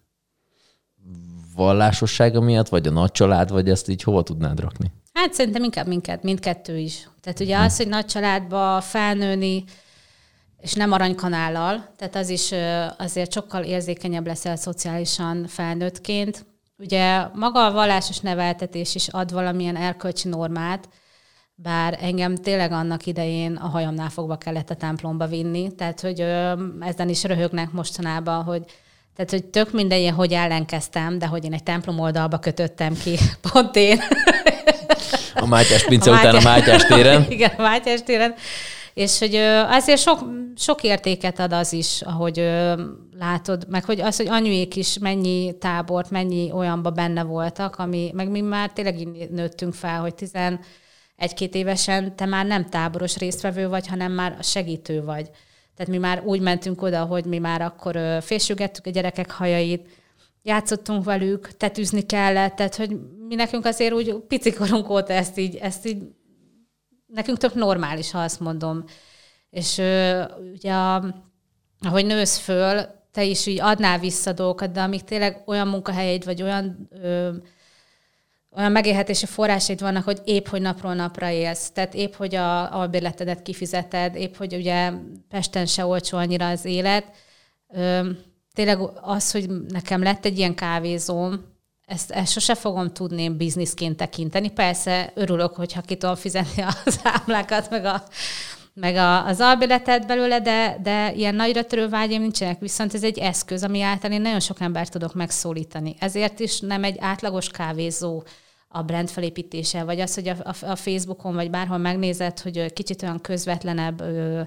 vallásossága miatt, vagy a nagy család, vagy ezt így hova tudnád rakni? Hát szerintem inkább minket, mindkettő is. Tehát ugye hm. az, hogy nagy családba felnőni, és nem aranykanállal, tehát az is azért sokkal érzékenyebb leszel szociálisan felnőttként. Ugye maga a vallásos neveltetés is ad valamilyen erkölcsi normát, bár engem tényleg annak idején a hajamnál fogva kellett a templomba vinni, tehát hogy ezen is röhögnek mostanában, hogy tehát, hogy tök minden, hogy ellenkeztem, de hogy én egy templom oldalba kötöttem ki, [LAUGHS] pont én. A Mátyás pince a után a Mátyás téren. [LAUGHS] Igen, a Mátyás téren. És hogy azért sok, sok értéket ad az is, ahogy látod, meg hogy az, hogy anyuék is mennyi tábort, mennyi olyanba benne voltak, ami, meg mi már tényleg így nőttünk fel, hogy tizen egy-két évesen te már nem táboros résztvevő vagy, hanem már segítő vagy. Tehát mi már úgy mentünk oda, hogy mi már akkor fésügettük a gyerekek hajait, játszottunk velük, tetűzni kellett, tehát hogy mi nekünk azért úgy picikorunk óta ezt így, ezt így nekünk tök normális, ha azt mondom. És ugye, a, ahogy nősz föl, te is így adnál vissza dolgokat, de amíg tényleg olyan munkahelyeid, vagy olyan ö, olyan megélhetési forrásaid vannak, hogy épp, hogy napról napra élsz. Tehát épp, hogy a albérletedet kifizeted, épp, hogy ugye Pesten se olcsó annyira az élet. Ö, tényleg az, hogy nekem lett egy ilyen kávézóm, ezt, ezt sose fogom tudni bizniszként tekinteni. Persze örülök, hogyha ki tudom fizetni [LAUGHS] a számlákat, meg, a, meg a, az albéletet belőle, de, de ilyen nagyra törő vágyam nincsenek, viszont ez egy eszköz, ami által én nagyon sok embert tudok megszólítani. Ezért is nem egy átlagos kávézó a brand felépítése, vagy az, hogy a, a, a Facebookon, vagy bárhol megnézed, hogy kicsit olyan közvetlenebb ö,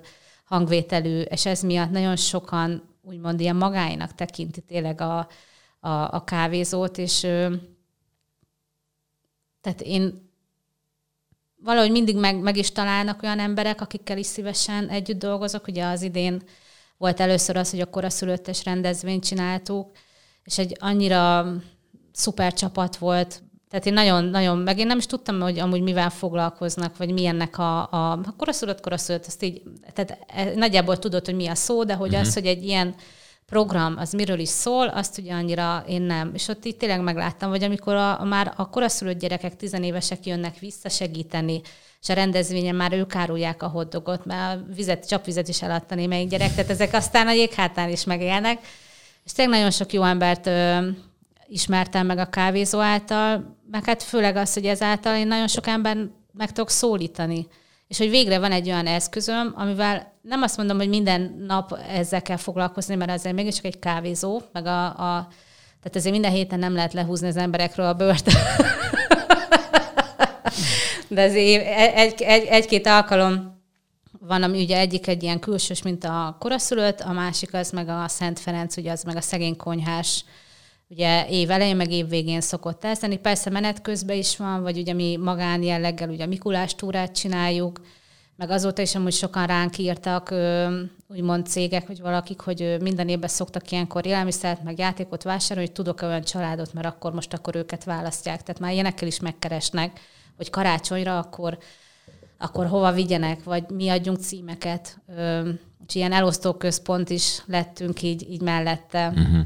hangvételű, és ez miatt nagyon sokan úgymond ilyen magáinak tekinti tényleg a, a, a kávézót, és tehát én valahogy mindig meg, meg is találnak olyan emberek, akikkel is szívesen együtt dolgozok. Ugye az idén volt először az, hogy a koraszülöttes rendezvényt csináltuk, és egy annyira szuper csapat volt, tehát én nagyon-nagyon, meg én nem is tudtam, hogy amúgy mivel foglalkoznak, vagy milyennek a, a, koraszülött, koraszülött, azt így, tehát e, nagyjából tudod, hogy mi a szó, de hogy uh-huh. az, hogy egy ilyen program, az miről is szól, azt ugye annyira én nem. És ott itt tényleg megláttam, hogy amikor a, már a koraszülött gyerekek, tizenévesek jönnek visszasegíteni, és a rendezvényen már ők árulják a hoddogot, mert a vizet, csapvizet is eladta némelyik gyerek, tehát ezek aztán a jéghátán is megélnek. És tényleg nagyon sok jó embert ö, ismertem meg a kávézó által, meg hát főleg az, hogy ezáltal én nagyon sok ember meg tudok szólítani. És hogy végre van egy olyan eszközöm, amivel nem azt mondom, hogy minden nap ezzel kell foglalkozni, mert azért mégiscsak egy kávézó, meg a, a tehát azért minden héten nem lehet lehúzni az emberekről a bőrt. [LAUGHS] De azért egy, egy, egy-két alkalom van, ami ugye egyik egy ilyen külsős, mint a koraszülött, a másik az meg a Szent Ferenc, ugye az meg a szegény konyhás ugye év elején, meg év végén szokott elszállni. Persze menet közben is van, vagy ugye mi magán jelleggel ugye Mikulás túrát csináljuk, meg azóta is amúgy sokan ránk írtak, úgymond cégek, vagy valakik, hogy minden évben szoktak ilyenkor élelmiszert, meg játékot vásárolni, hogy tudok-e olyan családot, mert akkor most akkor őket választják. Tehát már ilyenekkel is megkeresnek, hogy karácsonyra akkor, akkor hova vigyenek, vagy mi adjunk címeket. És ilyen elosztóközpont is lettünk így, így mellette. Uh-huh.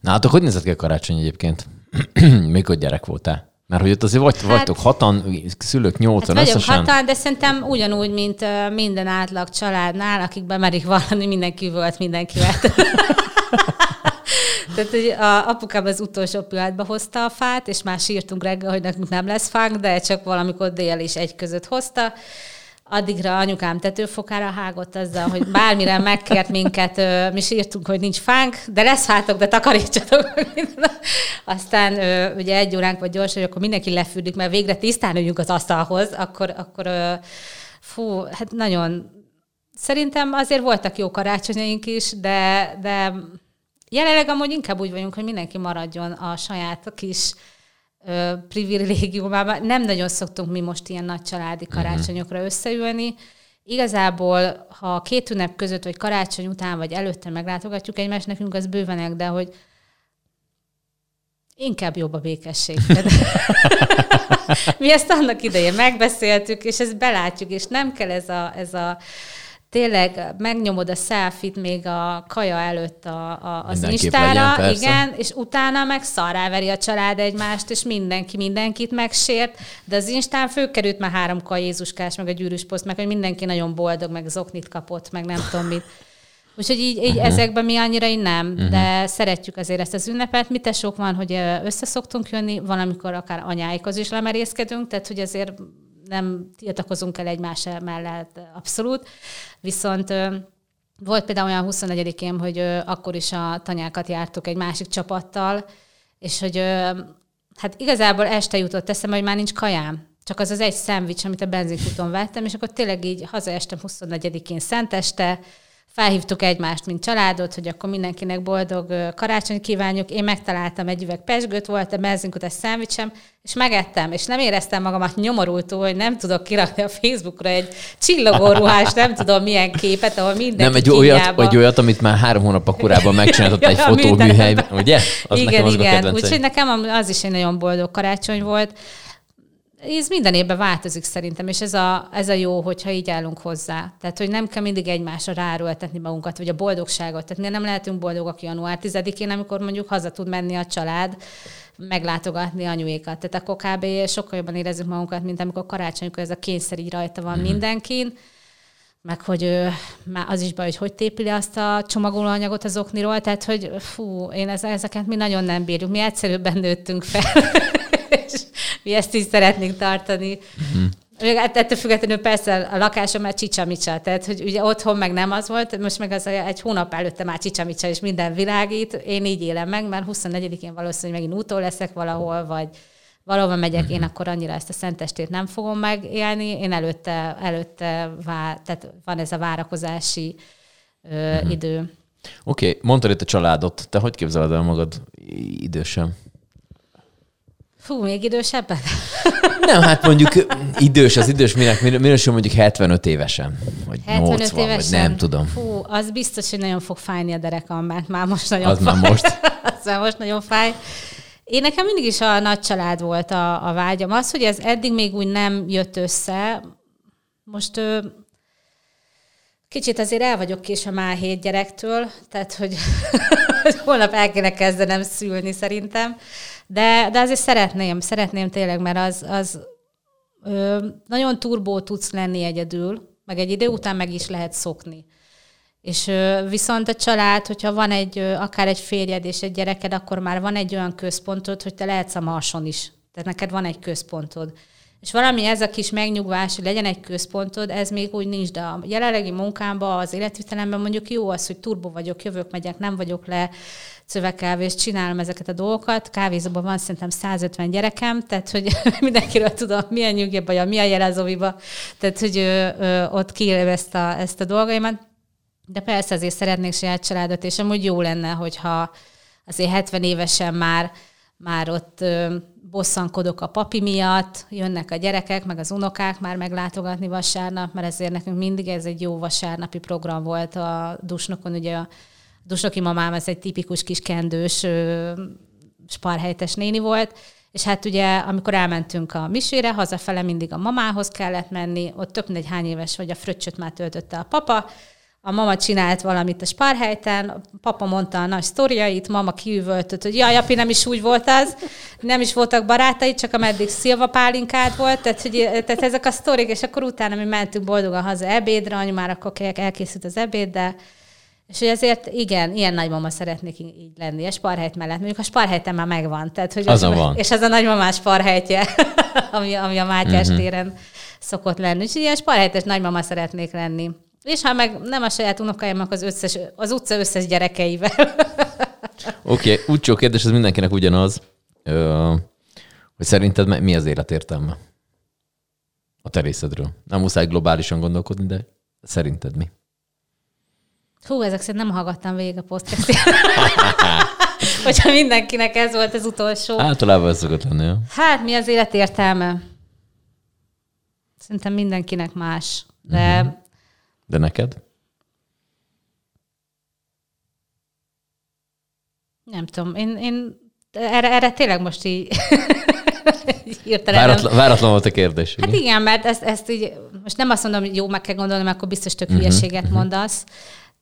Nálatok hogy nézett ki a karácsony egyébként? [CLEARS THROAT] Mikor gyerek voltál? Mert hogy ott azért vagy, hát, vagytok hatan, szülők nyolcan hát összesen. hatan, de szerintem ugyanúgy, mint minden átlag családnál, akik bemerik valami, mindenki volt mindenkivel. [LAUGHS] Tehát hogy a apukám az utolsó pillanatban hozta a fát, és már sírtunk reggel, hogy nekünk nem lesz fánk, de csak valamikor dél is egy között hozta addigra anyukám tetőfokára hágott azzal, hogy bármire megkért minket, mi sírtunk, hogy nincs fánk, de lesz hátok, de takarítsatok. Aztán ugye egy óránk vagy gyors, hogy akkor mindenki lefűdik, mert végre tisztán üljünk az asztalhoz, akkor, akkor fú, hát nagyon Szerintem azért voltak jó karácsonyaink is, de, de jelenleg amúgy inkább úgy vagyunk, hogy mindenki maradjon a saját kis privilégiumában. Nem nagyon szoktunk mi most ilyen nagy családi mhm. karácsonyokra összeülni, igazából, ha két ünnep között, vagy karácsony után, vagy előtte meglátogatjuk egymást, nekünk az bővenek, de hogy inkább jobb a békesség. [LAUGHS] [LAUGHS] Mi ezt annak idején megbeszéltük, és ezt belátjuk, és nem kell ez a, ez a tényleg megnyomod a selfit még a kaja előtt a, a, az Mindenképp Instára, legyen, igen, és utána meg szarráveri a család egymást, és mindenki mindenkit megsért, de az Instán főkerült már három kaj Jézuskás, meg a gyűrűs poszt, meg hogy mindenki nagyon boldog, meg zoknit kapott, meg nem tudom mit. [LAUGHS] Úgyhogy így, így uh-huh. ezekben mi annyira így nem, uh-huh. de szeretjük azért ezt az ünnepet. Mi sok van, hogy összeszoktunk jönni, valamikor akár anyáikhoz is lemerészkedünk, tehát hogy azért nem tiltakozunk el egymás mellett abszolút. Viszont volt például olyan 24-én, hogy akkor is a tanyákat jártuk egy másik csapattal, és hogy hát igazából este jutott eszembe, hogy már nincs kajám. Csak az az egy szendvics, amit a benzinkúton vettem, és akkor tényleg így hazaestem 24-én szenteste, felhívtuk egymást, mint családot, hogy akkor mindenkinek boldog karácsony kívánjuk. Én megtaláltam egy üveg pesgőt, volt a benzinkutas szendvicsem, és megettem, és nem éreztem magamat nyomorultól, hogy nem tudok kirakni a Facebookra egy csillogó ruhás, nem tudom milyen képet, ahol mindenki Nem, egy olyat, egy olyat, amit már három hónap korábban megcsináltott egy fotóműhelyben, ugye? Az igen, igen. Úgyhogy nekem az is egy nagyon boldog karácsony volt ez minden évben változik szerintem, és ez a, ez a jó, hogyha így állunk hozzá. Tehát, hogy nem kell mindig egymásra ráerőltetni magunkat, vagy a boldogságot. Tehát nem lehetünk boldogak január 10-én, amikor mondjuk haza tud menni a család, meglátogatni anyuékat. Tehát akkor kb. sokkal jobban érezzük magunkat, mint amikor karácsonykor ez a kényszer így rajta van mm-hmm. mindenkin meg hogy ő, már az is baj, hogy hogy tépili azt a csomagolóanyagot az okniról, tehát hogy fú, én ezeket mi nagyon nem bírjuk, mi egyszerűbben nőttünk fel. [LAUGHS] mi ezt is szeretnénk tartani. Uh-huh. Ettől függetlenül persze a lakásom már csicsamicsa, tehát hogy ugye otthon meg nem az volt, most meg az egy hónap előtte már csicsamicsa, és minden világít. Én így élem meg, mert 24-én valószínűleg megint útól leszek valahol, vagy valahol megyek, uh-huh. én akkor annyira ezt a szentestét nem fogom megélni. Én előtte, előtte vár, tehát van ez a várakozási ö, uh-huh. idő. Oké, okay, mondtad itt a családot. Te hogy képzeled el magad idősen? Fú, még idősebben? [LAUGHS] Nem, hát mondjuk idős, az idős minek minősül mondjuk 75 évesen, vagy 75 80, évesen. vagy nem tudom. Fú, az biztos, hogy nagyon fog fájni a derekam, mert már most nagyon az fáj. már most? [LAUGHS] az már most nagyon fáj. Én nekem mindig is a nagy család volt a, a vágyam. Az, hogy ez eddig még úgy nem jött össze, most kicsit azért el vagyok kés a már hét gyerektől, tehát hogy [LAUGHS] holnap el kéne kezdenem szülni szerintem. De, de azért szeretném, szeretném tényleg, mert az, az ö, nagyon turbó tudsz lenni egyedül, meg egy idő után meg is lehet szokni. És ö, viszont a család, hogyha van egy, ö, akár egy férjed és egy gyereked, akkor már van egy olyan központod, hogy te lehetsz a marson is. Tehát neked van egy központod. És valami ez a kis megnyugvás, hogy legyen egy központod, ez még úgy nincs, de a jelenlegi munkámban, az életvitelemben mondjuk jó az, hogy turbo vagyok, jövök, megyek, nem vagyok le, szövegkávést, csinálom ezeket a dolgokat. Kávézóban van szerintem 150 gyerekem, tehát hogy [LAUGHS] mindenkiről tudom, milyen nyugi mi a jel az oviba, tehát hogy ö, ö, ott kiélve ezt a, ezt a dolgaimat. De persze azért szeretnék saját családot, és amúgy jó lenne, hogyha azért 70 évesen már, már ott ö, bosszankodok a papi miatt, jönnek a gyerekek, meg az unokák már meglátogatni vasárnap, mert ezért nekünk mindig ez egy jó vasárnapi program volt a Dusnokon, ugye a Dusnoki mamám, ez egy tipikus kis kendős sparhelytes néni volt, és hát ugye, amikor elmentünk a misére, hazafele mindig a mamához kellett menni, ott több mindegy hány éves vagy, a fröccsöt már töltötte a papa, a mama csinált valamit a spárhelyten, a papa mondta a nagy sztoriait, mama kiüvöltött, hogy jaj, api, nem is úgy volt az, nem is voltak barátai, csak ameddig szilva pálinkád volt, tehát, hogy, tehát ezek a sztorik, és akkor utána mi mentünk boldogan haza ebédre, anyu már akkor elkészült az ebéd, de és hogy ezért igen, ilyen nagymama szeretnék így lenni, a sparhelyt mellett. Mondjuk a sparhelyten már megvan. Tehát, hogy az, az van. És az a nagymamás sparhelytje, [LAUGHS] ami, ami a Mátyás uh-huh. téren szokott lenni. Úgyhogy ilyen sparhelytes nagymama szeretnék lenni. És ha meg nem a saját unokáimnak az, összes, az utca összes gyerekeivel. [LAUGHS] Oké, okay. úgy kérdés, ez mindenkinek ugyanaz, hogy szerinted mi az élet értelme? A terészedről. Nem muszáj globálisan gondolkodni, de szerinted mi? Hú, ezek szerint nem hallgattam végig a podcastot. [LAUGHS] Hogyha mindenkinek ez volt az utolsó. Általában ez szokott lenni, ja. Hát, mi az élet értelme? Szerintem mindenkinek más. De uh-huh. De neked? Nem tudom, én, én erre, erre tényleg most így [LAUGHS] hirtelen Váratlan, váratlan volt a kérdés. Hát igen, mert ezt, ezt így, most nem azt mondom, hogy jó, meg kell gondolni, mert akkor biztos tök hülyeséget uh-huh, mondasz,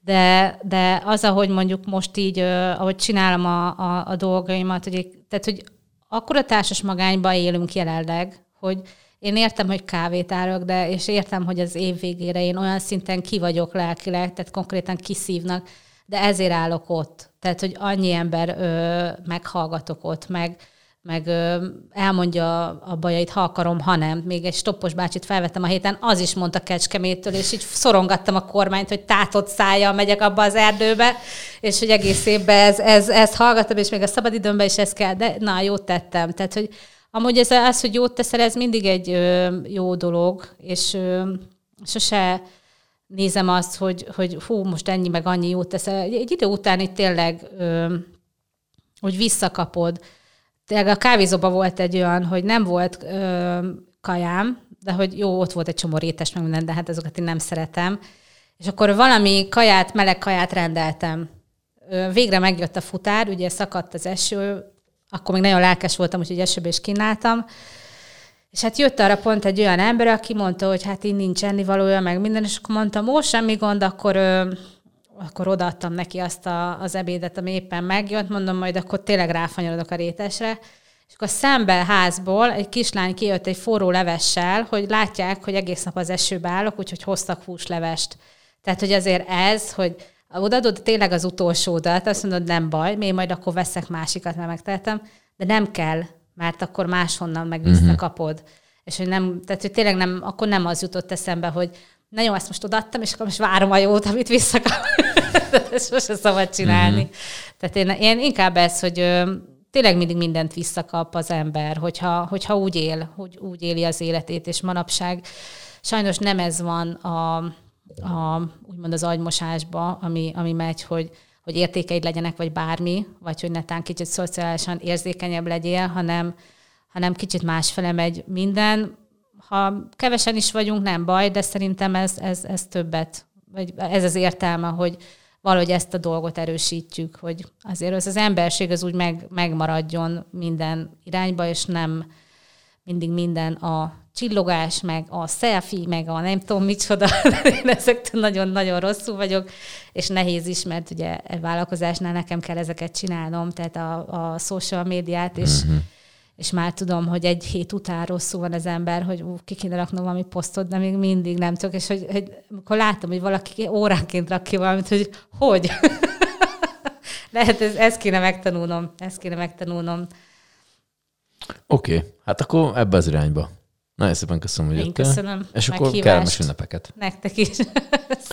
de, de az, ahogy mondjuk most így, ahogy csinálom a, a, a dolgaimat, hogy, tehát, hogy akkor a társas magányban élünk jelenleg, hogy én értem, hogy kávét árok, de és értem, hogy az év végére én olyan szinten ki vagyok lelkileg, tehát konkrétan kiszívnak, de ezért állok ott. Tehát, hogy annyi ember ö, meghallgatok ott, meg, meg ö, elmondja a bajait, ha akarom, ha nem. Még egy stoppos bácsit felvettem a héten, az is mondta Kecskemétől, és így szorongattam a kormányt, hogy tátott szája megyek abba az erdőbe, és hogy egész évben ez, ez, ezt hallgattam, és még a szabadidőmben is ezt kell, de na, jót tettem. Tehát, hogy amúgy ez az, hogy jót teszel, ez mindig egy ö, jó dolog, és ö, sose nézem azt, hogy, hogy hú, most ennyi meg annyi jót teszel. Egy idő után itt tényleg, ö, hogy visszakapod. Tényleg a kávézóban volt egy olyan, hogy nem volt ö, kajám, de hogy jó, ott volt egy csomó rétes, meg minden, de hát azokat én nem szeretem. És akkor valami kaját, meleg kaját rendeltem. Végre megjött a futár, ugye szakadt az eső, akkor még nagyon lelkes voltam, úgyhogy esőbe is kínáltam. És hát jött arra pont egy olyan ember, aki mondta, hogy hát így nincs ennivalója, meg minden, és akkor mondtam, ó, semmi gond, akkor, ö, akkor odaadtam neki azt a, az ebédet, ami éppen megjött, mondom, majd akkor tényleg ráfanyarodok a rétesre. És akkor szembe házból egy kislány kijött egy forró levessel, hogy látják, hogy egész nap az esőbe állok, úgyhogy hoztak húslevest. Tehát, hogy azért ez, hogy odaadod tényleg az utolsódat, azt mondod, nem baj, még majd akkor veszek másikat, mert megtehetem, de nem kell mert akkor máshonnan meg mhm. visszakapod. Uh-huh. És hogy nem, tehát hogy tényleg nem, akkor nem az jutott eszembe, hogy na jó, ezt most odaadtam, és akkor most várom a jót, amit visszakap. [LAUGHS] ezt sose szabad csinálni. Uh-huh. Tehát én, én inkább ez, hogy ö, tényleg mindig mindent visszakap az ember, hogyha, hogyha úgy él, hogy úgy éli az életét, és manapság sajnos nem ez van a, a úgymond az agymosásba, ami, ami megy, hogy hogy értékeid legyenek, vagy bármi, vagy hogy netán kicsit szociálisan érzékenyebb legyél, hanem, hanem kicsit másfele megy minden. Ha kevesen is vagyunk, nem baj, de szerintem ez, ez, ez többet, vagy ez az értelme, hogy valahogy ezt a dolgot erősítjük, hogy azért az, az emberség az úgy meg, megmaradjon minden irányba, és nem mindig minden a csillogás, meg a selfie, meg a nem tudom micsoda, [LAUGHS] én ezektől nagyon-nagyon rosszul vagyok, és nehéz is, mert ugye egy vállalkozásnál nekem kell ezeket csinálnom, tehát a, a social médiát, és, uh-huh. és már tudom, hogy egy hét után rosszul van az ember, hogy ú, ki kéne raknom valami posztot, de még mindig nem tudok, és hogy, hogy akkor látom, hogy valaki óránként rak ki valamit, hogy hogy? [LAUGHS] Lehet, ez, ezt kéne megtanulnom, ezt kéne megtanulnom. Oké, okay. hát akkor ebbe az irányba. Nagyon szépen köszönöm, hogy Én jöttél. köszönöm. És akkor kellemes ünnepeket. Nektek is. [LAUGHS]